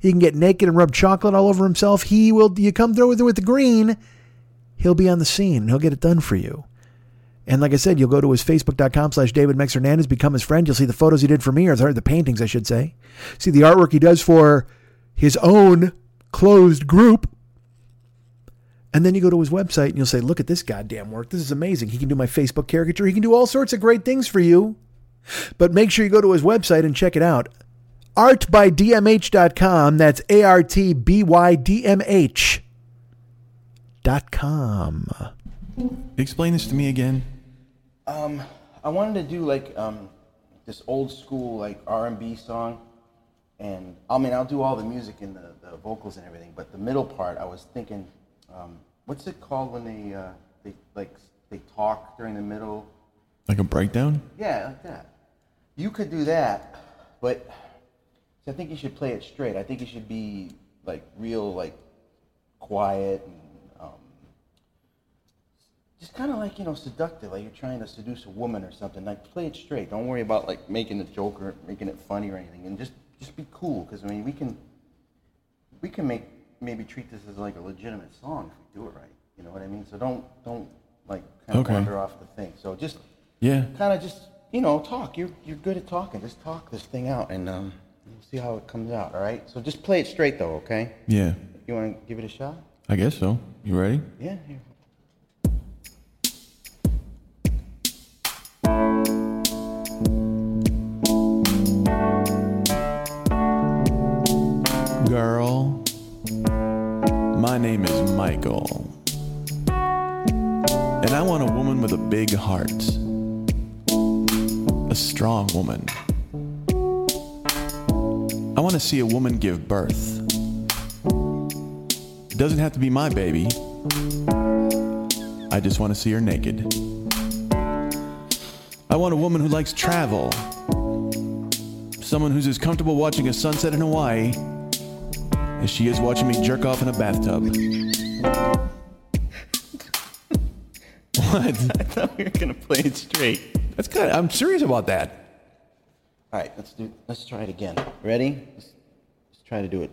He can get naked and rub chocolate all over himself. He will. You come through with with the green, he'll be on the scene he'll get it done for you. And like I said, you'll go to his facebook.com slash David Mex Hernandez, become his friend. You'll see the photos he did for me, or the paintings, I should say. See the artwork he does for his own closed group. And then you go to his website and you'll say, look at this goddamn work. This is amazing. He can do my Facebook caricature. He can do all sorts of great things for you. But make sure you go to his website and check it out. Artbydmh.com. That's A R T B Y D M H dot com. Explain this to me again. Um, I wanted to do like um, this old school like R and B song, and I mean I'll do all the music and the, the vocals and everything, but the middle part I was thinking, um, what's it called when they uh, they like they talk during the middle? Like a breakdown? Yeah, like that. You could do that, but I think you should play it straight. I think it should be like real like quiet and just kind of like you know seductive, like you're trying to seduce a woman or something. Like play it straight. Don't worry about like making a joke or making it funny or anything, and just just be cool. Because I mean, we can we can make maybe treat this as like a legitimate song if we do it right. You know what I mean? So don't don't like kind of Okay. wander off the thing. So just Yeah. kind of just you know talk. You're you're good at talking. Just talk this thing out, and um, see how it comes out. All right. So just play it straight though. Okay. Yeah. You want to give it a shot? I guess so. You ready? Yeah. Here. Girl, my name is Michael. And I want a woman with a big heart. A strong woman. I want to see a woman give birth. It doesn't have to be my baby. I just want to see her naked. I want a woman who likes travel. Someone who's as comfortable watching a sunset in Hawaii as she is watching me jerk off in a bathtub. what? [LAUGHS] I thought we were gonna play it straight. That's good. I'm serious about that. All right. Let's do. Let's try it again. Ready? Let's, let's try to do it.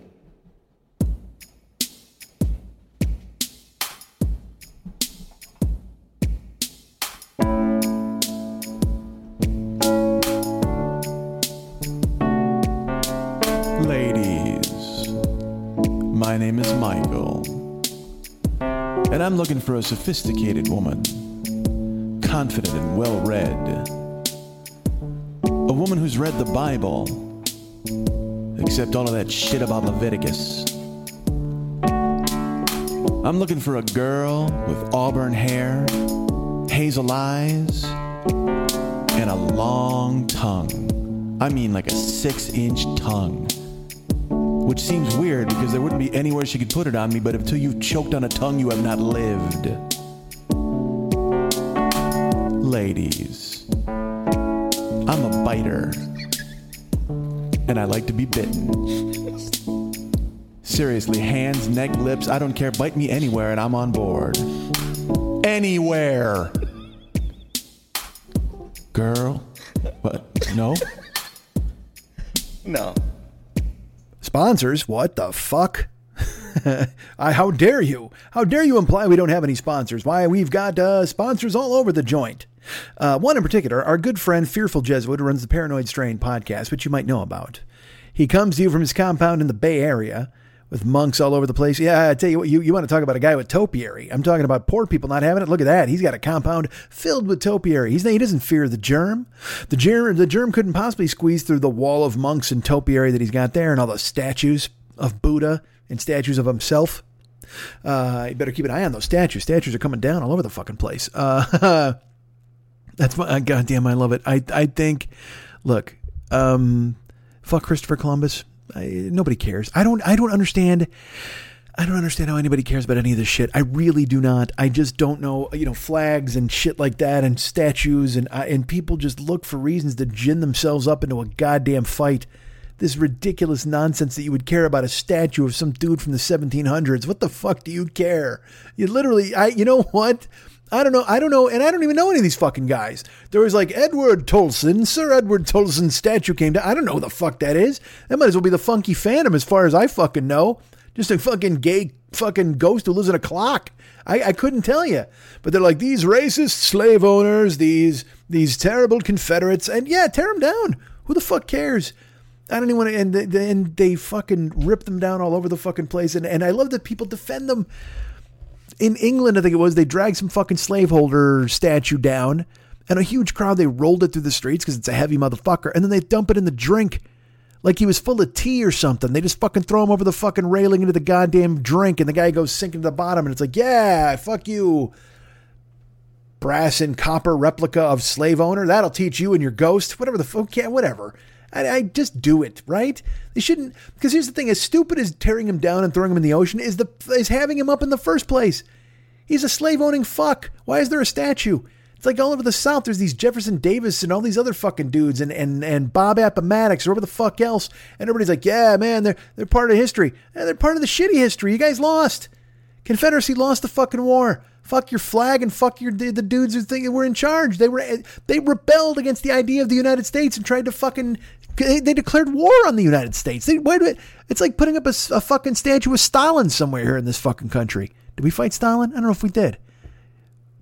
Name is Michael. And I'm looking for a sophisticated woman, confident and well read. A woman who's read the Bible, except all of that shit about Leviticus. I'm looking for a girl with auburn hair, hazel eyes, and a long tongue. I mean, like a six inch tongue. Which seems weird because there wouldn't be anywhere she could put it on me, but until you've choked on a tongue, you have not lived. Ladies, I'm a biter. And I like to be bitten. Seriously, hands, neck, lips, I don't care. Bite me anywhere and I'm on board. Anywhere. Girl. What? No? No. Sponsors? What the fuck? [LAUGHS] I, how dare you? How dare you imply we don't have any sponsors? Why, we've got uh, sponsors all over the joint. Uh, one in particular, our good friend Fearful Jesuit, who runs the Paranoid Strain podcast, which you might know about. He comes to you from his compound in the Bay Area with monks all over the place. Yeah, I tell you what, you, you want to talk about a guy with topiary. I'm talking about poor people not having it. Look at that. He's got a compound filled with topiary. He's, he doesn't fear the germ. The germ, the germ couldn't possibly squeeze through the wall of monks and topiary that he's got there and all the statues of Buddha and statues of himself. Uh, you better keep an eye on those statues. Statues are coming down all over the fucking place. Uh, [LAUGHS] that's my goddamn. I love it. I I think. Look, um, fuck Christopher Columbus. I, nobody cares. I don't. I don't understand. I don't understand how anybody cares about any of this shit. I really do not. I just don't know. You know, flags and shit like that, and statues, and uh, and people just look for reasons to gin themselves up into a goddamn fight. This ridiculous nonsense that you would care about a statue of some dude from the 1700s. What the fuck do you care? You literally, I. You know what? I don't know. I don't know, and I don't even know any of these fucking guys. There was like Edward Tolson, Sir Edward Tolson statue came down. I don't know who the fuck that is. That might as well be the Funky Phantom, as far as I fucking know. Just a fucking gay fucking ghost who lives in a clock. I, I couldn't tell you. But they're like these racist slave owners, these these terrible Confederates, and yeah, tear them down. Who the fuck cares? I don't even want to. And they, and they fucking rip them down all over the fucking place. And and I love that people defend them in England, I think it was, they dragged some fucking slaveholder statue down, and a huge crowd, they rolled it through the streets because it's a heavy motherfucker, and then they dump it in the drink like he was full of tea or something. They just fucking throw him over the fucking railing into the goddamn drink, and the guy goes sinking to the bottom, and it's like, yeah, fuck you. Brass and copper replica of slave owner. That'll teach you and your ghost. Whatever the fuck, yeah, whatever. I, I, just do it, right? They shouldn't because here's the thing: as stupid as tearing him down and throwing him in the ocean is the is having him up in the first place. He's a slave owning fuck. Why is there a statue? It's like all over the South. There's these Jefferson Davis and all these other fucking dudes and and and Bob Appomattox or whatever the fuck else. And everybody's like, yeah, man, they're they're part of history. They're part of the shitty history. You guys lost. Confederacy lost the fucking war. Fuck your flag and fuck your the dudes who think they were in charge. They were they rebelled against the idea of the United States and tried to fucking they, they declared war on the United States. They, why do it? It's like putting up a, a fucking statue of Stalin somewhere here in this fucking country. Did we fight Stalin? I don't know if we did.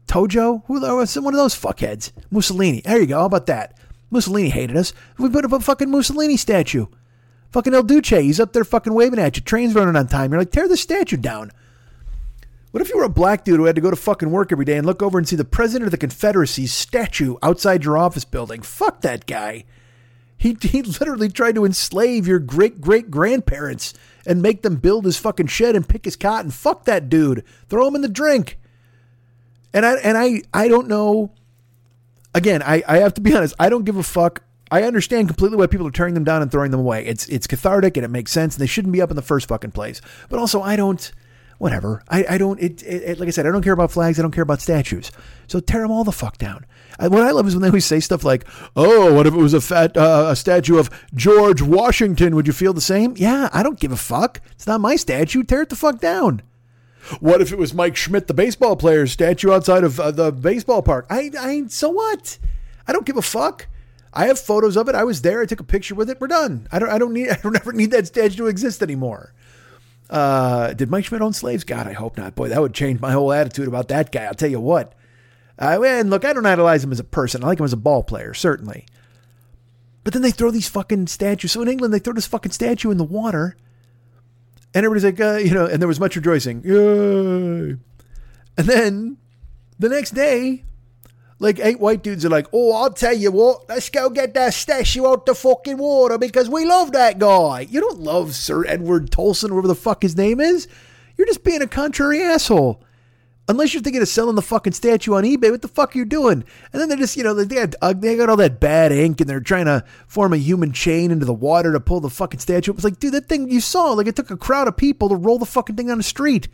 Tojo? Who was one of those fuckheads? Mussolini. There you go. How about that? Mussolini hated us. We put up a fucking Mussolini statue. Fucking El Duce. He's up there fucking waving at you. Train's running on time. You're like, tear the statue down. What if you were a black dude who had to go to fucking work every day and look over and see the president of the Confederacy's statue outside your office building? Fuck that guy. He, he literally tried to enslave your great great grandparents and make them build his fucking shed and pick his cotton. Fuck that dude. Throw him in the drink. And I and I I don't know. Again, I, I have to be honest. I don't give a fuck. I understand completely why people are tearing them down and throwing them away. It's it's cathartic and it makes sense, and they shouldn't be up in the first fucking place. But also, I don't. Whatever. I, I don't. It, it, like I said, I don't care about flags. I don't care about statues. So tear them all the fuck down. What I love is when they always say stuff like, "Oh, what if it was a fat uh, a statue of George Washington? Would you feel the same?" Yeah, I don't give a fuck. It's not my statue. Tear it the fuck down. What if it was Mike Schmidt, the baseball player's statue outside of uh, the baseball park? I, I, so what? I don't give a fuck. I have photos of it. I was there. I took a picture with it. We're done. I don't. I don't need. [LAUGHS] I don't ever need that statue to exist anymore. Uh, did Mike Schmidt own slaves? God, I hope not. Boy, that would change my whole attitude about that guy. I'll tell you what. Uh, and look, I don't idolize him as a person. I like him as a ball player, certainly. But then they throw these fucking statues. So in England, they throw this fucking statue in the water. And everybody's like, uh, you know, and there was much rejoicing. Yay. And then the next day, like eight white dudes are like, oh, I'll tell you what, let's go get that statue out the fucking water because we love that guy. You don't love Sir Edward Tolson, whatever the fuck his name is. You're just being a contrary asshole. Unless you're thinking of selling the fucking statue on eBay, what the fuck are you doing? And then they're just, you know, they got, uh, they got all that bad ink and they're trying to form a human chain into the water to pull the fucking statue. It was like, dude, that thing you saw, like it took a crowd of people to roll the fucking thing on the street.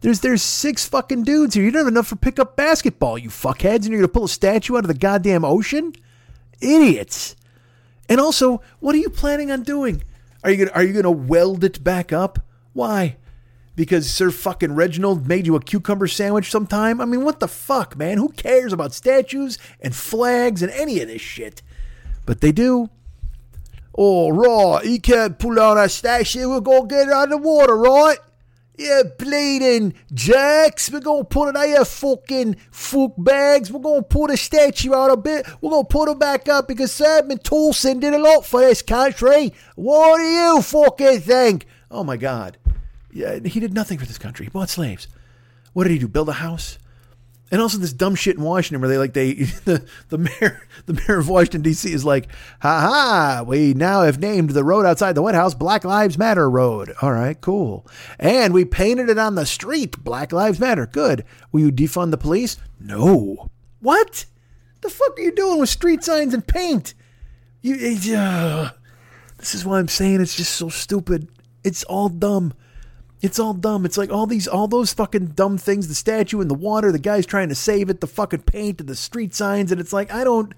There's there's six fucking dudes here. You don't have enough for pickup basketball, you fuckheads, and you're gonna pull a statue out of the goddamn ocean? Idiots. And also, what are you planning on doing? Are you gonna are you gonna weld it back up? Why? Because Sir fucking Reginald made you a cucumber sandwich sometime? I mean, what the fuck, man? Who cares about statues and flags and any of this shit? But they do. All right, you can't pull out a statue. We're gonna get it out of the water, right? Yeah, bleeding jacks. We're gonna put it out here, fucking fuck bags. We're gonna pull the statue out a bit. We're gonna put it back up because Simon Tolson did a lot for this country. What do you fucking think? Oh my God. Yeah, he did nothing for this country. He bought slaves. What did he do? Build a house? And also this dumb shit in Washington where they like they [LAUGHS] the the mayor the mayor of Washington D.C. is like, ha ha, we now have named the road outside the White House Black Lives Matter Road. All right, cool. And we painted it on the street Black Lives Matter. Good. Will you defund the police? No. What? The fuck are you doing with street signs and paint? You. Uh, [SIGHS] this is why I'm saying it's just so stupid. It's all dumb. It's all dumb. It's like all these, all those fucking dumb things. The statue in the water, the guy's trying to save it, the fucking paint and the street signs, and it's like I don't.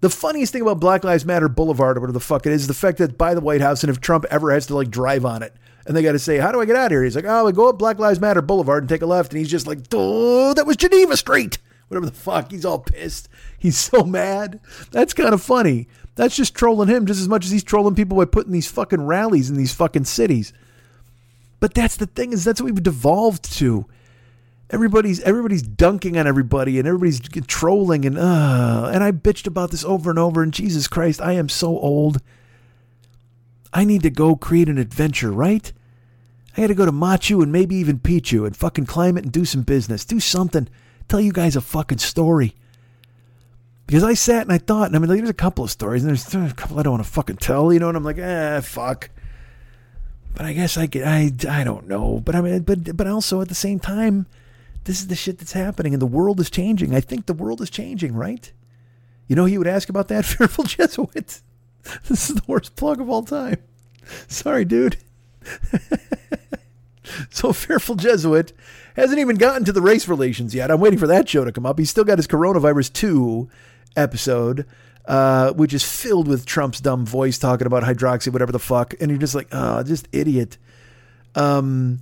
The funniest thing about Black Lives Matter Boulevard or whatever the fuck it is, is the fact that by the White House, and if Trump ever has to like drive on it, and they got to say, "How do I get out of here?" He's like, "Oh, we go up Black Lives Matter Boulevard and take a left," and he's just like, "Oh, that was Geneva Street." Whatever the fuck. He's all pissed. He's so mad. That's kind of funny. That's just trolling him just as much as he's trolling people by putting these fucking rallies in these fucking cities. But that's the thing is that's what we've devolved to. Everybody's everybody's dunking on everybody and everybody's trolling and uh and I bitched about this over and over and Jesus Christ, I am so old. I need to go create an adventure, right? I got to go to Machu and maybe even Picchu and fucking climb it and do some business. Do something. Tell you guys a fucking story. Because I sat and I thought, and I mean, like, there's a couple of stories, and there's a couple I don't want to fucking tell, you know, and I'm like, eh, fuck. But I guess I could, I, I don't know. But I mean, but, but also at the same time, this is the shit that's happening and the world is changing. I think the world is changing, right? You know, he would ask about that [LAUGHS] fearful Jesuit. This is the worst plug of all time. Sorry, dude. [LAUGHS] so fearful Jesuit hasn't even gotten to the race relations yet. I'm waiting for that show to come up. He's still got his coronavirus two episode uh, which is filled with Trump's dumb voice talking about hydroxy, whatever the fuck, and you're just like, oh, just idiot. Um,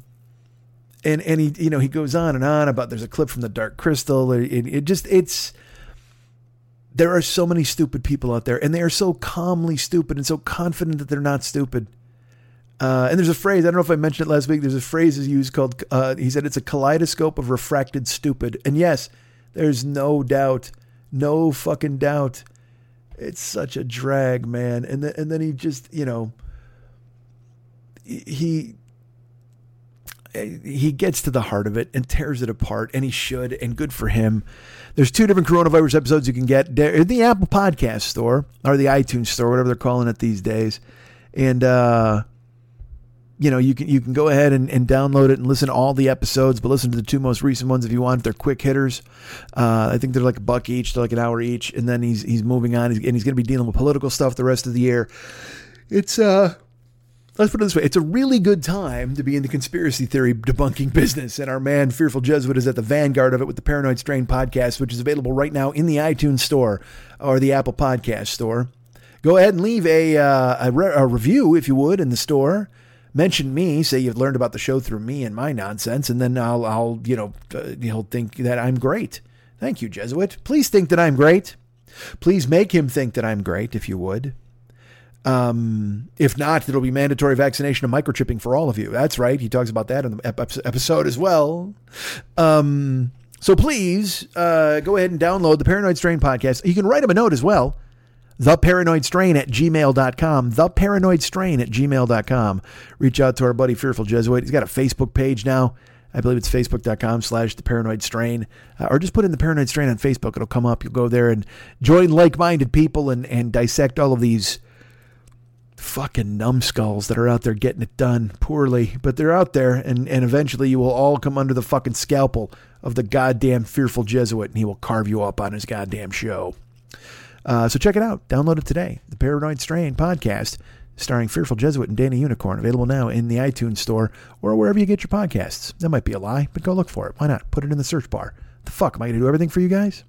and and he you know he goes on and on about there's a clip from the Dark Crystal. It, it just it's there are so many stupid people out there, and they are so calmly stupid and so confident that they're not stupid. Uh, and there's a phrase I don't know if I mentioned it last week. There's a phrase is used called uh, he said it's a kaleidoscope of refracted stupid. And yes, there's no doubt, no fucking doubt it's such a drag, man. And then and then he just, you know, he he gets to the heart of it and tears it apart, and he should, and good for him. There's two different coronavirus episodes you can get in the Apple Podcast Store or the iTunes Store, whatever they're calling it these days, and uh, you know, you can you can go ahead and, and download it and listen to all the episodes, but listen to the two most recent ones if you want. They're quick hitters. Uh, I think they're like a buck each, they're like an hour each, and then he's he's moving on, and he's going to be dealing with political stuff the rest of the year. It's uh, let's put it this way: it's a really good time to be in the conspiracy theory debunking business, and our man Fearful Jesuit is at the vanguard of it with the Paranoid Strain podcast, which is available right now in the iTunes Store or the Apple Podcast Store. Go ahead and leave a uh, a, re- a review if you would in the store mention me, say you've learned about the show through me and my nonsense, and then I'll, I'll you know, uh, he'll think that I'm great. Thank you, Jesuit. Please think that I'm great. Please make him think that I'm great, if you would. Um, if not, it'll be mandatory vaccination and microchipping for all of you. That's right. He talks about that in the episode as well. Um, so please uh, go ahead and download the Paranoid Strain podcast. You can write him a note as well theparanoidstrain at gmail.com. Theparanoidstrain at gmail.com. Reach out to our buddy Fearful Jesuit. He's got a Facebook page now. I believe it's facebook.com slash the paranoid strain. Uh, or just put in the paranoid strain on Facebook. It'll come up. You'll go there and join like minded people and, and dissect all of these fucking numbskulls that are out there getting it done poorly. But they're out there, and, and eventually you will all come under the fucking scalpel of the goddamn fearful Jesuit, and he will carve you up on his goddamn show. Uh, so check it out. Download it today. The Paranoid Strain podcast, starring Fearful Jesuit and Danny Unicorn, available now in the iTunes store or wherever you get your podcasts. That might be a lie, but go look for it. Why not? Put it in the search bar. The fuck? Am I going to do everything for you guys?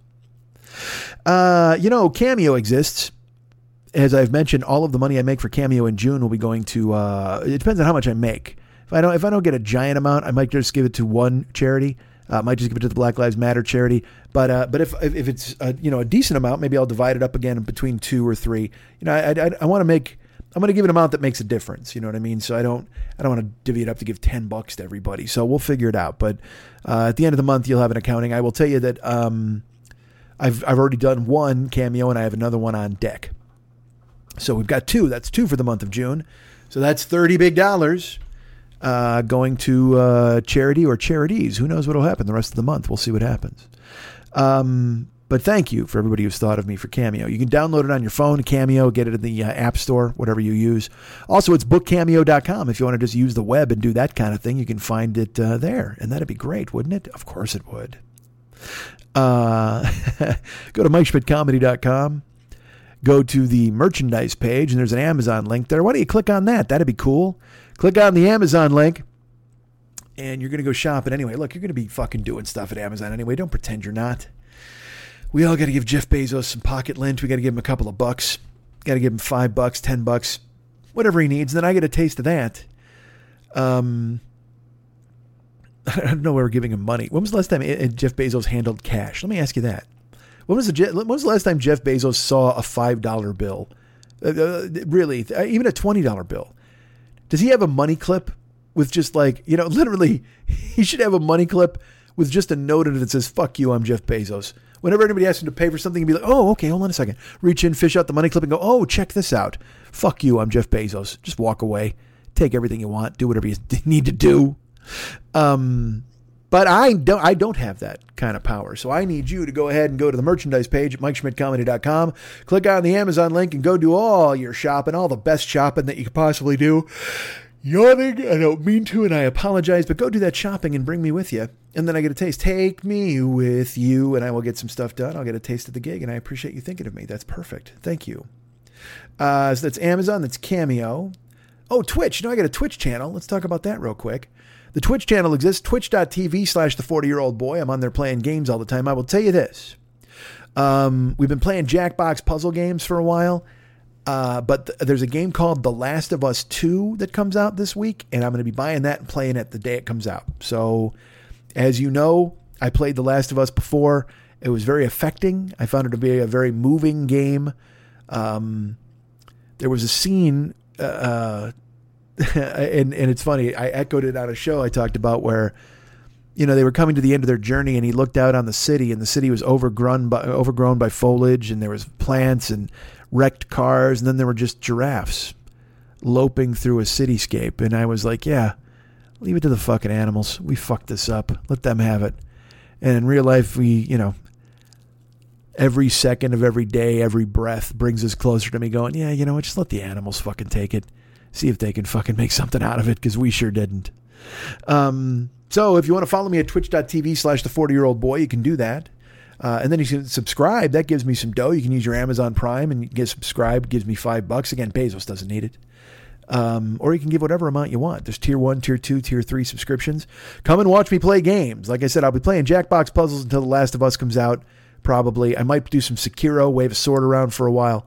Uh, you know, Cameo exists. As I've mentioned, all of the money I make for Cameo in June will be going to. Uh, it depends on how much I make. If I don't, if I don't get a giant amount, I might just give it to one charity. Uh, might just give it to the Black Lives Matter charity. But uh, but if if it's a, you know a decent amount, maybe I'll divide it up again between two or three. You know, I I, I want to make. I'm going to give an amount that makes a difference. You know what I mean? So I don't I don't want to divvy it up to give ten bucks to everybody. So we'll figure it out. But uh, at the end of the month, you'll have an accounting. I will tell you that um, I've I've already done one cameo and I have another one on deck. So we've got two. That's two for the month of June. So that's thirty big dollars uh, going to uh, charity or charities. Who knows what will happen the rest of the month? We'll see what happens. Um, but thank you for everybody who's thought of me for Cameo. You can download it on your phone, Cameo, get it in the uh, App Store, whatever you use. Also, it's bookcameo.com. If you want to just use the web and do that kind of thing, you can find it uh, there. And that'd be great, wouldn't it? Of course it would. Uh, [LAUGHS] go to MikeSchmidtComedy.com. Go to the merchandise page, and there's an Amazon link there. Why don't you click on that? That'd be cool. Click on the Amazon link, and you're going to go shopping anyway. Look, you're going to be fucking doing stuff at Amazon anyway. Don't pretend you're not we all got to give Jeff Bezos some pocket lint. We got to give him a couple of bucks. Got to give him five bucks, ten bucks, whatever he needs. And then I get a taste of that. Um, [LAUGHS] I don't know where we're giving him money. When was the last time Jeff Bezos handled cash? Let me ask you that. When was the when was the last time Jeff Bezos saw a five dollar bill? Uh, uh, really, uh, even a twenty dollar bill? Does he have a money clip with just like you know, [LAUGHS] literally? He should have a money clip with just a note in it that says "Fuck you, I'm Jeff Bezos." Whenever anybody asks him to pay for something, he'd be like, oh, okay, hold on a second. Reach in, fish out the money clip, and go, oh, check this out. Fuck you, I'm Jeff Bezos. Just walk away. Take everything you want. Do whatever you [LAUGHS] need to do. Um, but I don't I don't have that kind of power. So I need you to go ahead and go to the merchandise page at MikeSchmidtComedy.com, click on the Amazon link, and go do all your shopping, all the best shopping that you could possibly do yawning. I don't mean to, and I apologize, but go do that shopping and bring me with you. And then I get a taste. Take me with you, and I will get some stuff done. I'll get a taste of the gig, and I appreciate you thinking of me. That's perfect. Thank you. Uh, so that's Amazon, that's Cameo. Oh, Twitch. You know, I got a Twitch channel. Let's talk about that real quick. The Twitch channel exists, twitch.tv slash the 40 year old boy. I'm on there playing games all the time. I will tell you this. Um, we've been playing Jackbox puzzle games for a while. Uh, but th- there's a game called The Last of Us 2 that comes out this week, and I'm going to be buying that and playing it the day it comes out. So, as you know, I played The Last of Us before. It was very affecting. I found it to be a very moving game. Um, there was a scene, uh, uh [LAUGHS] and, and it's funny, I echoed it on a show I talked about where you know, they were coming to the end of their journey and he looked out on the city and the city was overgrown by, overgrown by foliage and there was plants and wrecked cars, and then there were just giraffes loping through a cityscape. And I was like, yeah, leave it to the fucking animals. We fucked this up. Let them have it. And in real life, we, you know, every second of every day, every breath brings us closer to me going, yeah, you know what? Just let the animals fucking take it. See if they can fucking make something out of it because we sure didn't. Um, so if you want to follow me at twitch.tv slash the 40 year old boy, you can do that. Uh, and then you can subscribe. That gives me some dough. You can use your Amazon Prime and get subscribed. Gives me five bucks. Again, Bezos doesn't need it. Um, or you can give whatever amount you want. There's tier one, tier two, tier three subscriptions. Come and watch me play games. Like I said, I'll be playing Jackbox puzzles until The Last of Us comes out. Probably, I might do some Sekiro, wave a sword around for a while.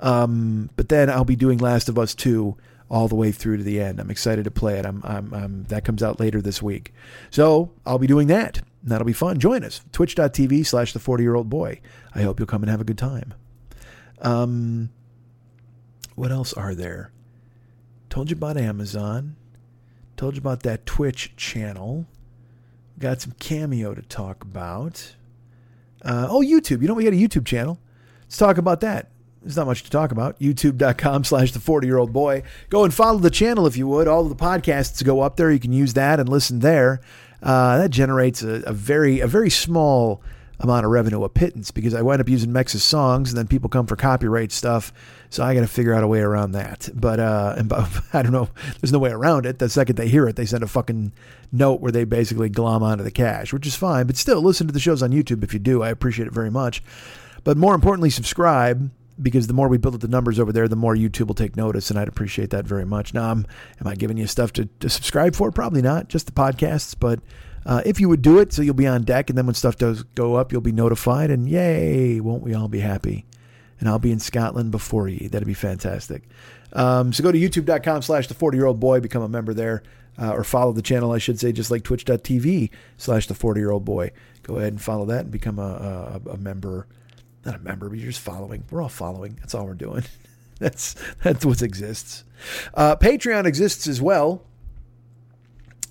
Um, but then I'll be doing Last of Us 2 all the way through to the end. I'm excited to play it. I'm, I'm, I'm, that comes out later this week. So I'll be doing that. That'll be fun. Join us. Twitch.tv slash the 40 year old boy. I hope you'll come and have a good time. Um, what else are there? Told you about Amazon. Told you about that Twitch channel. Got some cameo to talk about. Uh, oh, YouTube. You know, we got a YouTube channel. Let's talk about that. There's not much to talk about. YouTube.com slash the 40 year old boy. Go and follow the channel if you would. All of the podcasts go up there. You can use that and listen there. Uh, that generates a, a, very a very small amount of revenue, a pittance, because I wind up using Mex's songs, and then people come for copyright stuff. So I got to figure out a way around that. But uh, [LAUGHS] and I don't know. There's no way around it. The second they hear it, they send a fucking note where they basically glom onto the cash, which is fine. But still, listen to the shows on YouTube if you do. I appreciate it very much. But more importantly, subscribe because the more we build up the numbers over there, the more YouTube will take notice, and I'd appreciate that very much. Now, I'm, am I giving you stuff to, to subscribe for? Probably not, just the podcasts, but uh, if you would do it, so you'll be on deck, and then when stuff does go up, you'll be notified, and yay, won't we all be happy? And I'll be in Scotland before you. That'd be fantastic. Um, so go to youtube.com slash the 40 year old boy, become a member there, uh, or follow the channel, I should say, just like twitch.tv slash the 40 year old boy. Go ahead and follow that and become a, a, a member not a member, but you're just following. We're all following. That's all we're doing. [LAUGHS] that's that's what exists. Uh, Patreon exists as well.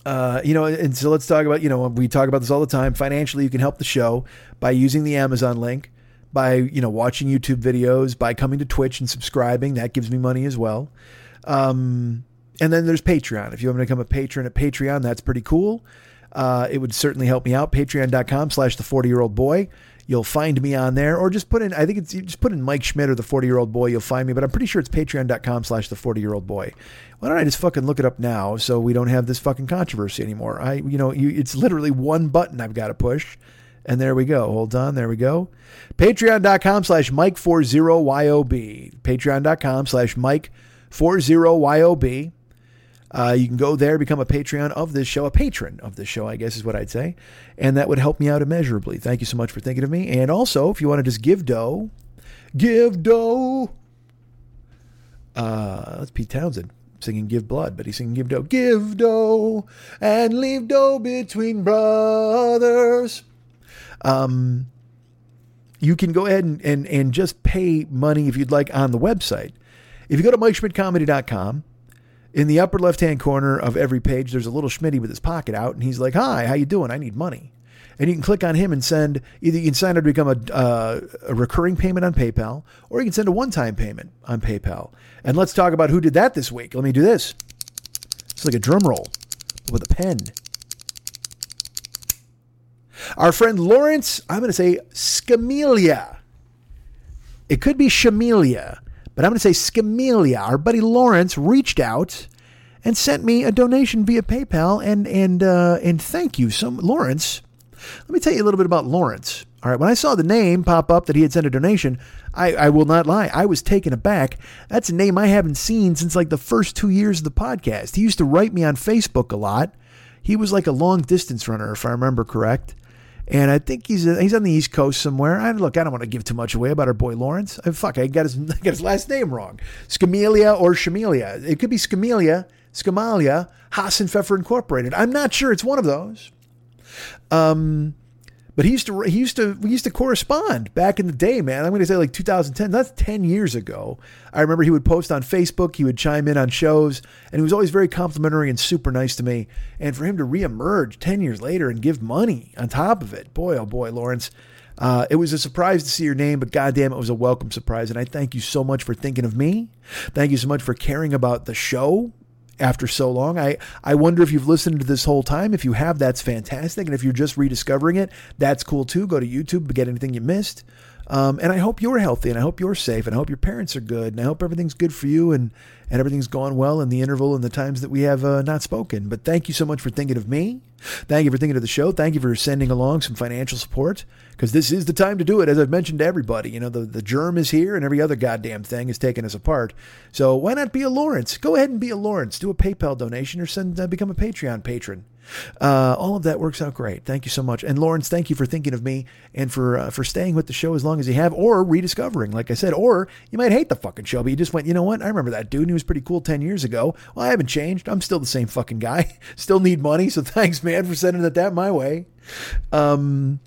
Uh, you know, and so let's talk about, you know, we talk about this all the time. Financially, you can help the show by using the Amazon link, by, you know, watching YouTube videos, by coming to Twitch and subscribing. That gives me money as well. Um, and then there's Patreon. If you want to become a patron at Patreon, that's pretty cool. Uh, it would certainly help me out. Patreon.com slash the 40 year old boy You'll find me on there, or just put in. I think it's just put in Mike Schmidt or the forty year old boy. You'll find me, but I'm pretty sure it's Patreon.com/slash the forty year old boy. Why don't I just fucking look it up now so we don't have this fucking controversy anymore? I, you know, you, it's literally one button I've got to push. And there we go. Hold on. There we go. Patreon.com slash Mike40YOB. Patreon.com slash Mike40YOB. Uh, you can go there, become a Patreon of this show, a patron of this show, I guess is what I'd say. And that would help me out immeasurably. Thank you so much for thinking of me. And also, if you want to just give dough, give dough. Uh, that's Pete Townshend singing Give Blood, but he's singing Give Dough. Give dough and leave dough between brothers. Um, you can go ahead and, and, and just pay money if you'd like on the website. If you go to MikeSchmidtComedy.com, in the upper left-hand corner of every page, there's a little Schmitty with his pocket out, and he's like, "Hi, how you doing? I need money." And you can click on him and send either you can sign up to become a, uh, a recurring payment on PayPal, or you can send a one-time payment on PayPal. And let's talk about who did that this week. Let me do this. It's like a drum roll with a pen. Our friend Lawrence, I'm going to say Scamelia. It could be Shamelia, but I'm going to say Scamelia. Our buddy Lawrence reached out and sent me a donation via PayPal, and and uh, and thank you, some Lawrence. Let me tell you a little bit about Lawrence. All right, when I saw the name pop up that he had sent a donation, I, I will not lie, I was taken aback. That's a name I haven't seen since like the first two years of the podcast. He used to write me on Facebook a lot. He was like a long distance runner, if I remember correct. And I think he's he's on the East Coast somewhere. I look, I don't want to give too much away about our boy Lawrence. I, fuck, I got his [LAUGHS] I got his last name wrong. Scamelia or Shamelia. It could be Scamelia, Scamalia, Hasenpfeffer Incorporated. I'm not sure. It's one of those. Um, but he used to he used to we used to correspond back in the day, man. I'm going to say like 2010. That's 10 years ago. I remember he would post on Facebook. He would chime in on shows, and he was always very complimentary and super nice to me. And for him to reemerge 10 years later and give money on top of it, boy, oh boy, Lawrence. Uh, it was a surprise to see your name, but goddamn, it was a welcome surprise. And I thank you so much for thinking of me. Thank you so much for caring about the show after so long. I, I wonder if you've listened to this whole time. If you have, that's fantastic. And if you're just rediscovering it, that's cool too. Go to YouTube, to get anything you missed. Um, and I hope you're healthy and I hope you're safe and I hope your parents are good and I hope everything's good for you and, and everything's gone well in the interval and the times that we have uh, not spoken. But thank you so much for thinking of me. Thank you for thinking of the show. Thank you for sending along some financial support because this is the time to do it. As I've mentioned to everybody, you know, the, the germ is here and every other goddamn thing is taking us apart. So why not be a Lawrence? Go ahead and be a Lawrence. Do a PayPal donation or send uh, become a Patreon patron. Uh, all of that works out great. Thank you so much. And Lawrence, thank you for thinking of me and for uh, for staying with the show as long as you have, or rediscovering, like I said, or you might hate the fucking show, but you just went, you know what? I remember that dude. Was pretty cool ten years ago. Well, I haven't changed. I'm still the same fucking guy. [LAUGHS] still need money. So thanks, man, for sending it that my way. Um,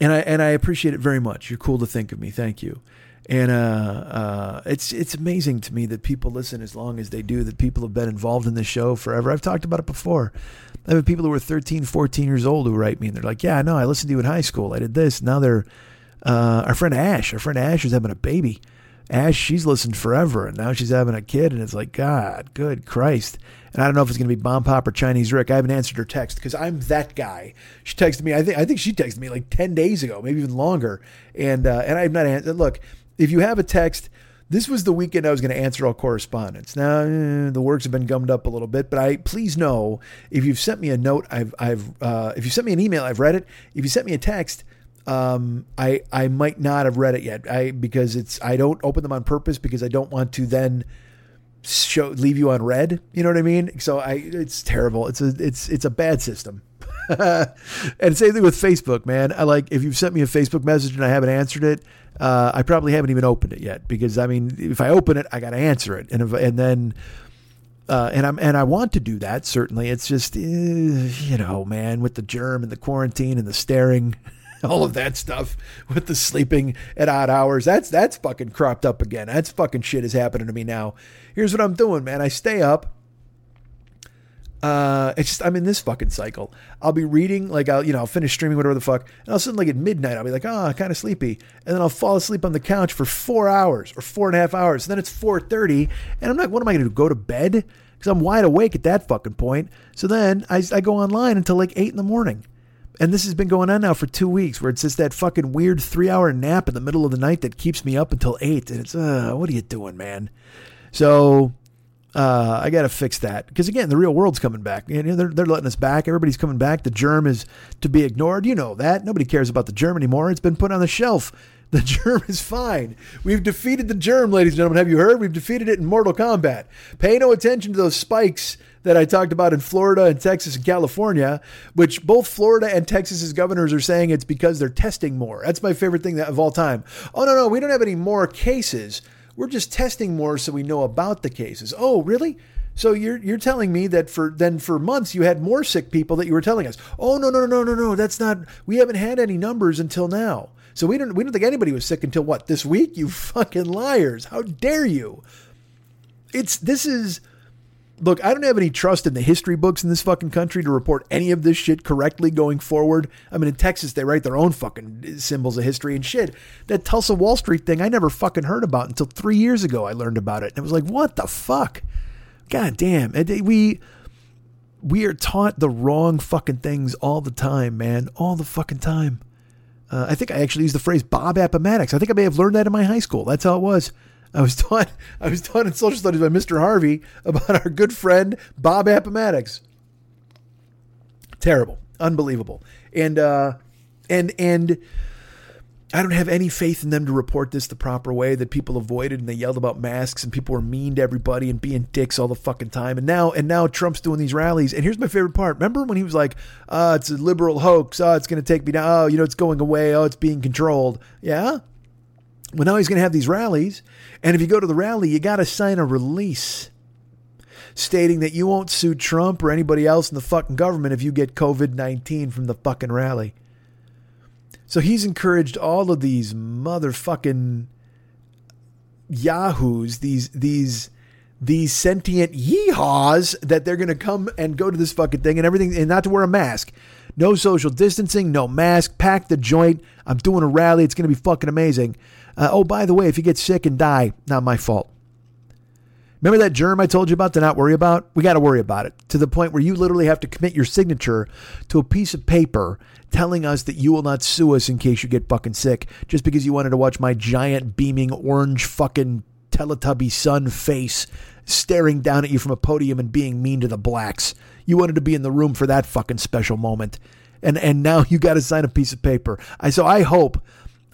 and I and I appreciate it very much. You're cool to think of me. Thank you. And uh, uh, it's it's amazing to me that people listen as long as they do. That people have been involved in this show forever. I've talked about it before. I have people who are 13, 14 years old who write me and they're like, "Yeah, no, I listened to you in high school. I did this." Now they're uh, our friend Ash. Our friend Ash is having a baby. Ash, she's listened forever, and now she's having a kid, and it's like, God, good Christ. And I don't know if it's going to be Bomb Pop or Chinese Rick. I haven't answered her text because I'm that guy. She texted me. I think I think she texted me like ten days ago, maybe even longer. And uh, and I've not answered. Look, if you have a text, this was the weekend I was going to answer all correspondence. Now eh, the works have been gummed up a little bit, but I please know if you've sent me a note, I've I've uh, if you sent me an email, I've read it. If you sent me a text, um, I I might not have read it yet. I because it's I don't open them on purpose because I don't want to then show leave you on read. You know what I mean? So I it's terrible. It's a it's it's a bad system. [LAUGHS] and same thing with Facebook, man. I like if you've sent me a Facebook message and I haven't answered it, uh, I probably haven't even opened it yet because I mean, if I open it, I got to answer it, and if, and then. Uh, and I'm and I want to do that certainly. It's just uh, you know, man, with the germ and the quarantine and the staring, [LAUGHS] [LAUGHS] all of that stuff with the sleeping at odd hours. That's that's fucking cropped up again. That's fucking shit is happening to me now. Here's what I'm doing, man. I stay up. Uh, it's just I'm in this fucking cycle. I'll be reading, like I'll you know I'll finish streaming whatever the fuck, and a sudden like at midnight I'll be like, oh, kind of sleepy, and then I'll fall asleep on the couch for four hours or four and a half hours. And then it's four thirty, and I'm like, what am I going to do? Go to bed? Because I'm wide awake at that fucking point. So then I, I go online until like eight in the morning And this has been going on now for two weeks where it's just that fucking weird three hour nap in the middle of the night that keeps me up until eight. And it's, uh, what are you doing, man? So uh, I got to fix that because again, the real world's coming back. You know, they're they're letting us back. Everybody's coming back. The germ is to be ignored. You know that nobody cares about the germ anymore. It's been put on the shelf. [LAUGHS] The germ is fine. We've defeated the germ, ladies and gentlemen. Have you heard? We've defeated it in Mortal Kombat. Pay no attention to those spikes that I talked about in Florida and Texas and California, which both Florida and Texas's governors are saying it's because they're testing more. That's my favorite thing of all time. Oh no, no, we don't have any more cases. We're just testing more so we know about the cases. Oh, really? So you're you're telling me that for then for months you had more sick people that you were telling us. Oh no no no no no that's not. We haven't had any numbers until now. So we don't we don't think anybody was sick until what this week. You [LAUGHS] fucking liars! How dare you? It's this is. Look, I don't have any trust in the history books in this fucking country to report any of this shit correctly going forward. I mean, in Texas, they write their own fucking symbols of history and shit. That Tulsa Wall Street thing, I never fucking heard about until three years ago. I learned about it. And it was like, what the fuck? God damn. We we are taught the wrong fucking things all the time, man. All the fucking time. Uh, I think I actually used the phrase Bob Appomattox. I think I may have learned that in my high school. That's how it was. I was taught I was taught in social studies by Mr. Harvey about our good friend Bob Appomattox. Terrible, unbelievable, and uh, and and I don't have any faith in them to report this the proper way that people avoided and they yelled about masks and people were mean to everybody and being dicks all the fucking time. And now and now Trump's doing these rallies. And here's my favorite part. Remember when he was like, uh, it's a liberal hoax. Oh, it's gonna take me down. Oh, you know, it's going away. Oh, it's being controlled. Yeah. Well, now he's going to have these rallies. And if you go to the rally, you got to sign a release stating that you won't sue Trump or anybody else in the fucking government if you get COVID 19 from the fucking rally. So he's encouraged all of these motherfucking yahoos, these these these sentient yeehaws that they're going to come and go to this fucking thing and everything and not to wear a mask. No social distancing, no mask, pack the joint. I'm doing a rally. It's going to be fucking amazing. Uh, oh, by the way, if you get sick and die, not my fault. Remember that germ I told you about to not worry about? We got to worry about it to the point where you literally have to commit your signature to a piece of paper telling us that you will not sue us in case you get fucking sick just because you wanted to watch my giant beaming orange fucking Teletubby sun face staring down at you from a podium and being mean to the blacks. You wanted to be in the room for that fucking special moment. And and now [LAUGHS] you got to sign a piece of paper. I so I hope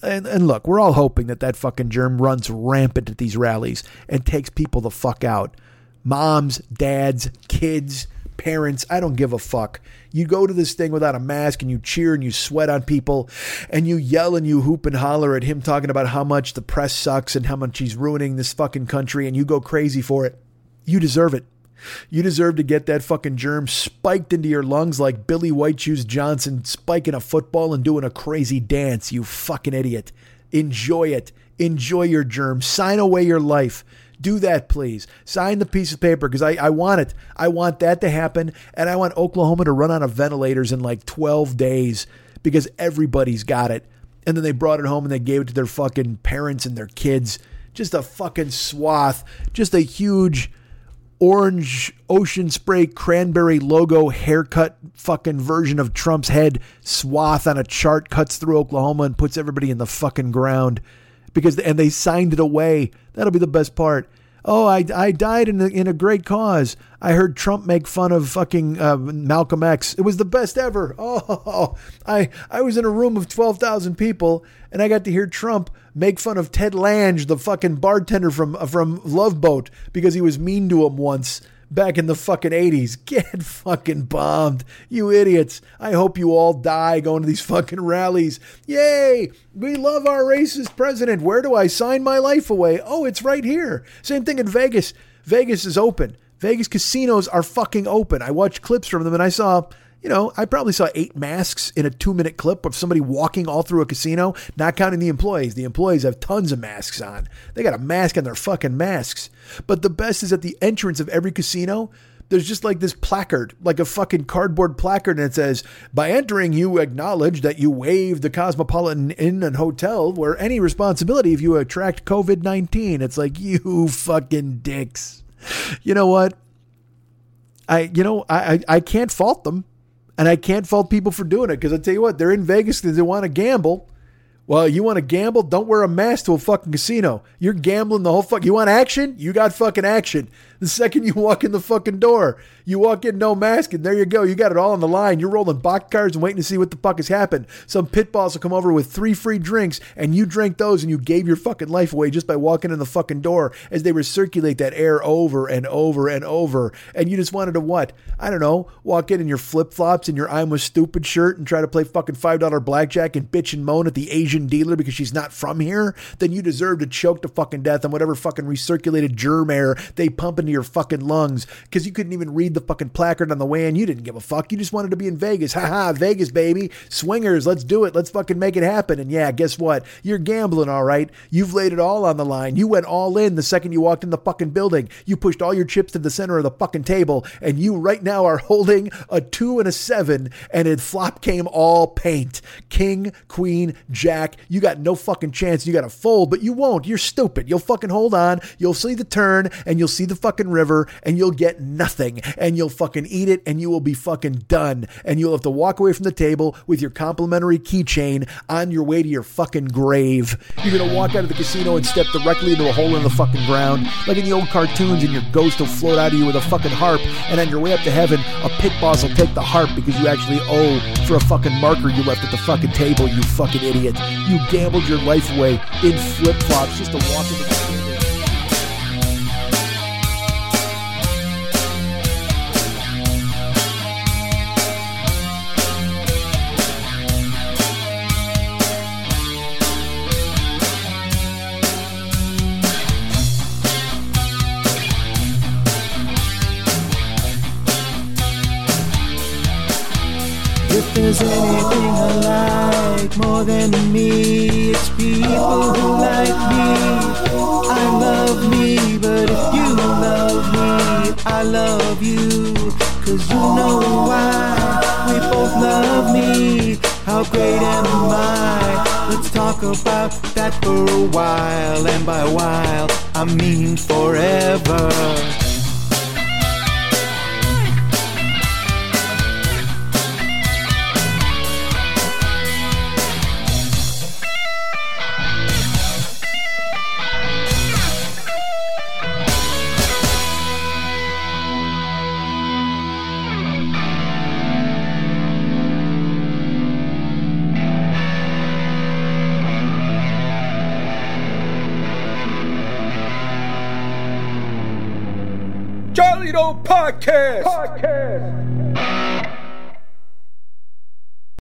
and, and look, we're all hoping that that fucking germ runs rampant at these rallies and takes people the fuck out. Moms, dads, kids, parents, I don't give a fuck. You go to this thing without a mask and you cheer and you sweat on people and you yell and you hoop and holler at him talking about how much the press sucks and how much he's ruining this fucking country and you go crazy for it. You deserve it. You deserve to get that fucking germ spiked into your lungs like Billy White Shoes Johnson spiking a football and doing a crazy dance, you fucking idiot. Enjoy it. Enjoy your germ. Sign away your life. Do that, please. Sign the piece of paper because I, I want it. I want that to happen. And I want Oklahoma to run out of ventilators in like 12 days because everybody's got it. And then they brought it home and they gave it to their fucking parents and their kids. Just a fucking swath. Just a huge orange ocean spray cranberry logo haircut fucking version of Trump's head swath on a chart cuts through Oklahoma and puts everybody in the fucking ground because and they signed it away. That'll be the best part. Oh, I, I died in a, in a great cause. I heard Trump make fun of fucking uh, Malcolm X. It was the best ever. [LAUGHS] Oh, I I was in a room of twelve thousand people, and I got to hear Trump make fun of Ted Lange, the fucking bartender from from Love Boat, because he was mean to him once back in the fucking 80s. [LAUGHS] Get fucking bombed, you idiots. I hope you all die going to these fucking rallies. Yay! We love our racist president. Where do I sign my life away? Oh, it's right here. Same thing in Vegas. Vegas is open. Vegas casinos are fucking open. I watched clips from them and I saw you know, I probably saw eight masks in a two minute clip of somebody walking all through a casino, not counting the employees. The employees have tons of masks on. They got a mask on their fucking masks. But the best is at the entrance of every casino, there's just like this placard, like a fucking cardboard placard, and it says, By entering, you acknowledge that you waive the Cosmopolitan Inn and Hotel where any responsibility if you attract COVID 19. It's like, [LAUGHS] you fucking dicks. You know what? I, you know, I, I, I can't fault them And I can't fault people for doing it because I tell you what, they're in Vegas because they want to gamble. Well, you want to gamble? Don't wear a mask to a fucking casino. You're gambling the whole fuck. You want action? You got fucking action. The second you walk in the fucking door, you walk in no mask, and there you go. You got it all on the line. You're rolling boxcars and waiting to see what the fuck has happened. Some pitballs will come over with three free drinks, and you drank those, and you gave your fucking life away just by walking in the fucking door as they recirculate that air over and over and over. And you just wanted to what? I don't know. Walk in in your flip flops and your I'm a stupid shirt and try to play fucking five dollar blackjack and bitch and moan at the Asian dealer because she's not from here. Then you deserve to choke to fucking death on whatever fucking recirculated germ air they pump into your fucking lungs because you couldn't even read the fucking placard on the way in. You didn't give a fuck. You just wanted to be in Vegas. Ha ha, Vegas, baby. Swingers, let's do it. Let's fucking make it happen. And yeah, guess what? You're gambling, all right. You've laid it all on the line. You went all in the second you walked in the fucking building. You pushed all your chips to the center of the fucking table. And you right now are holding a two and a seven. And it flop came all paint. King, queen, jack. You got no fucking chance. You got to fold, but you won't. You're stupid. You'll fucking hold on. You'll see the turn and you'll see the fucking river and you'll get nothing. And you'll fucking eat it and you will be fucking done. And you'll have to walk away from the table with your complimentary keychain on your way to your fucking grave. You're gonna walk out of the casino and step directly into a hole in the fucking ground, like in the old cartoons, and your ghost will float out of you with a fucking harp. And on your way up to heaven, a pit boss will take the harp because you actually owe for a fucking marker you left at the fucking table, you fucking idiot. You gambled your life away in flip flops just to walk into the If there's anything I like more than me, it's people who like me. I love me, but if you love me, I love you. Cause you know why we both love me. How great am I? Let's talk about that for a while, and by a while, I mean forever. Podcast. Podcast.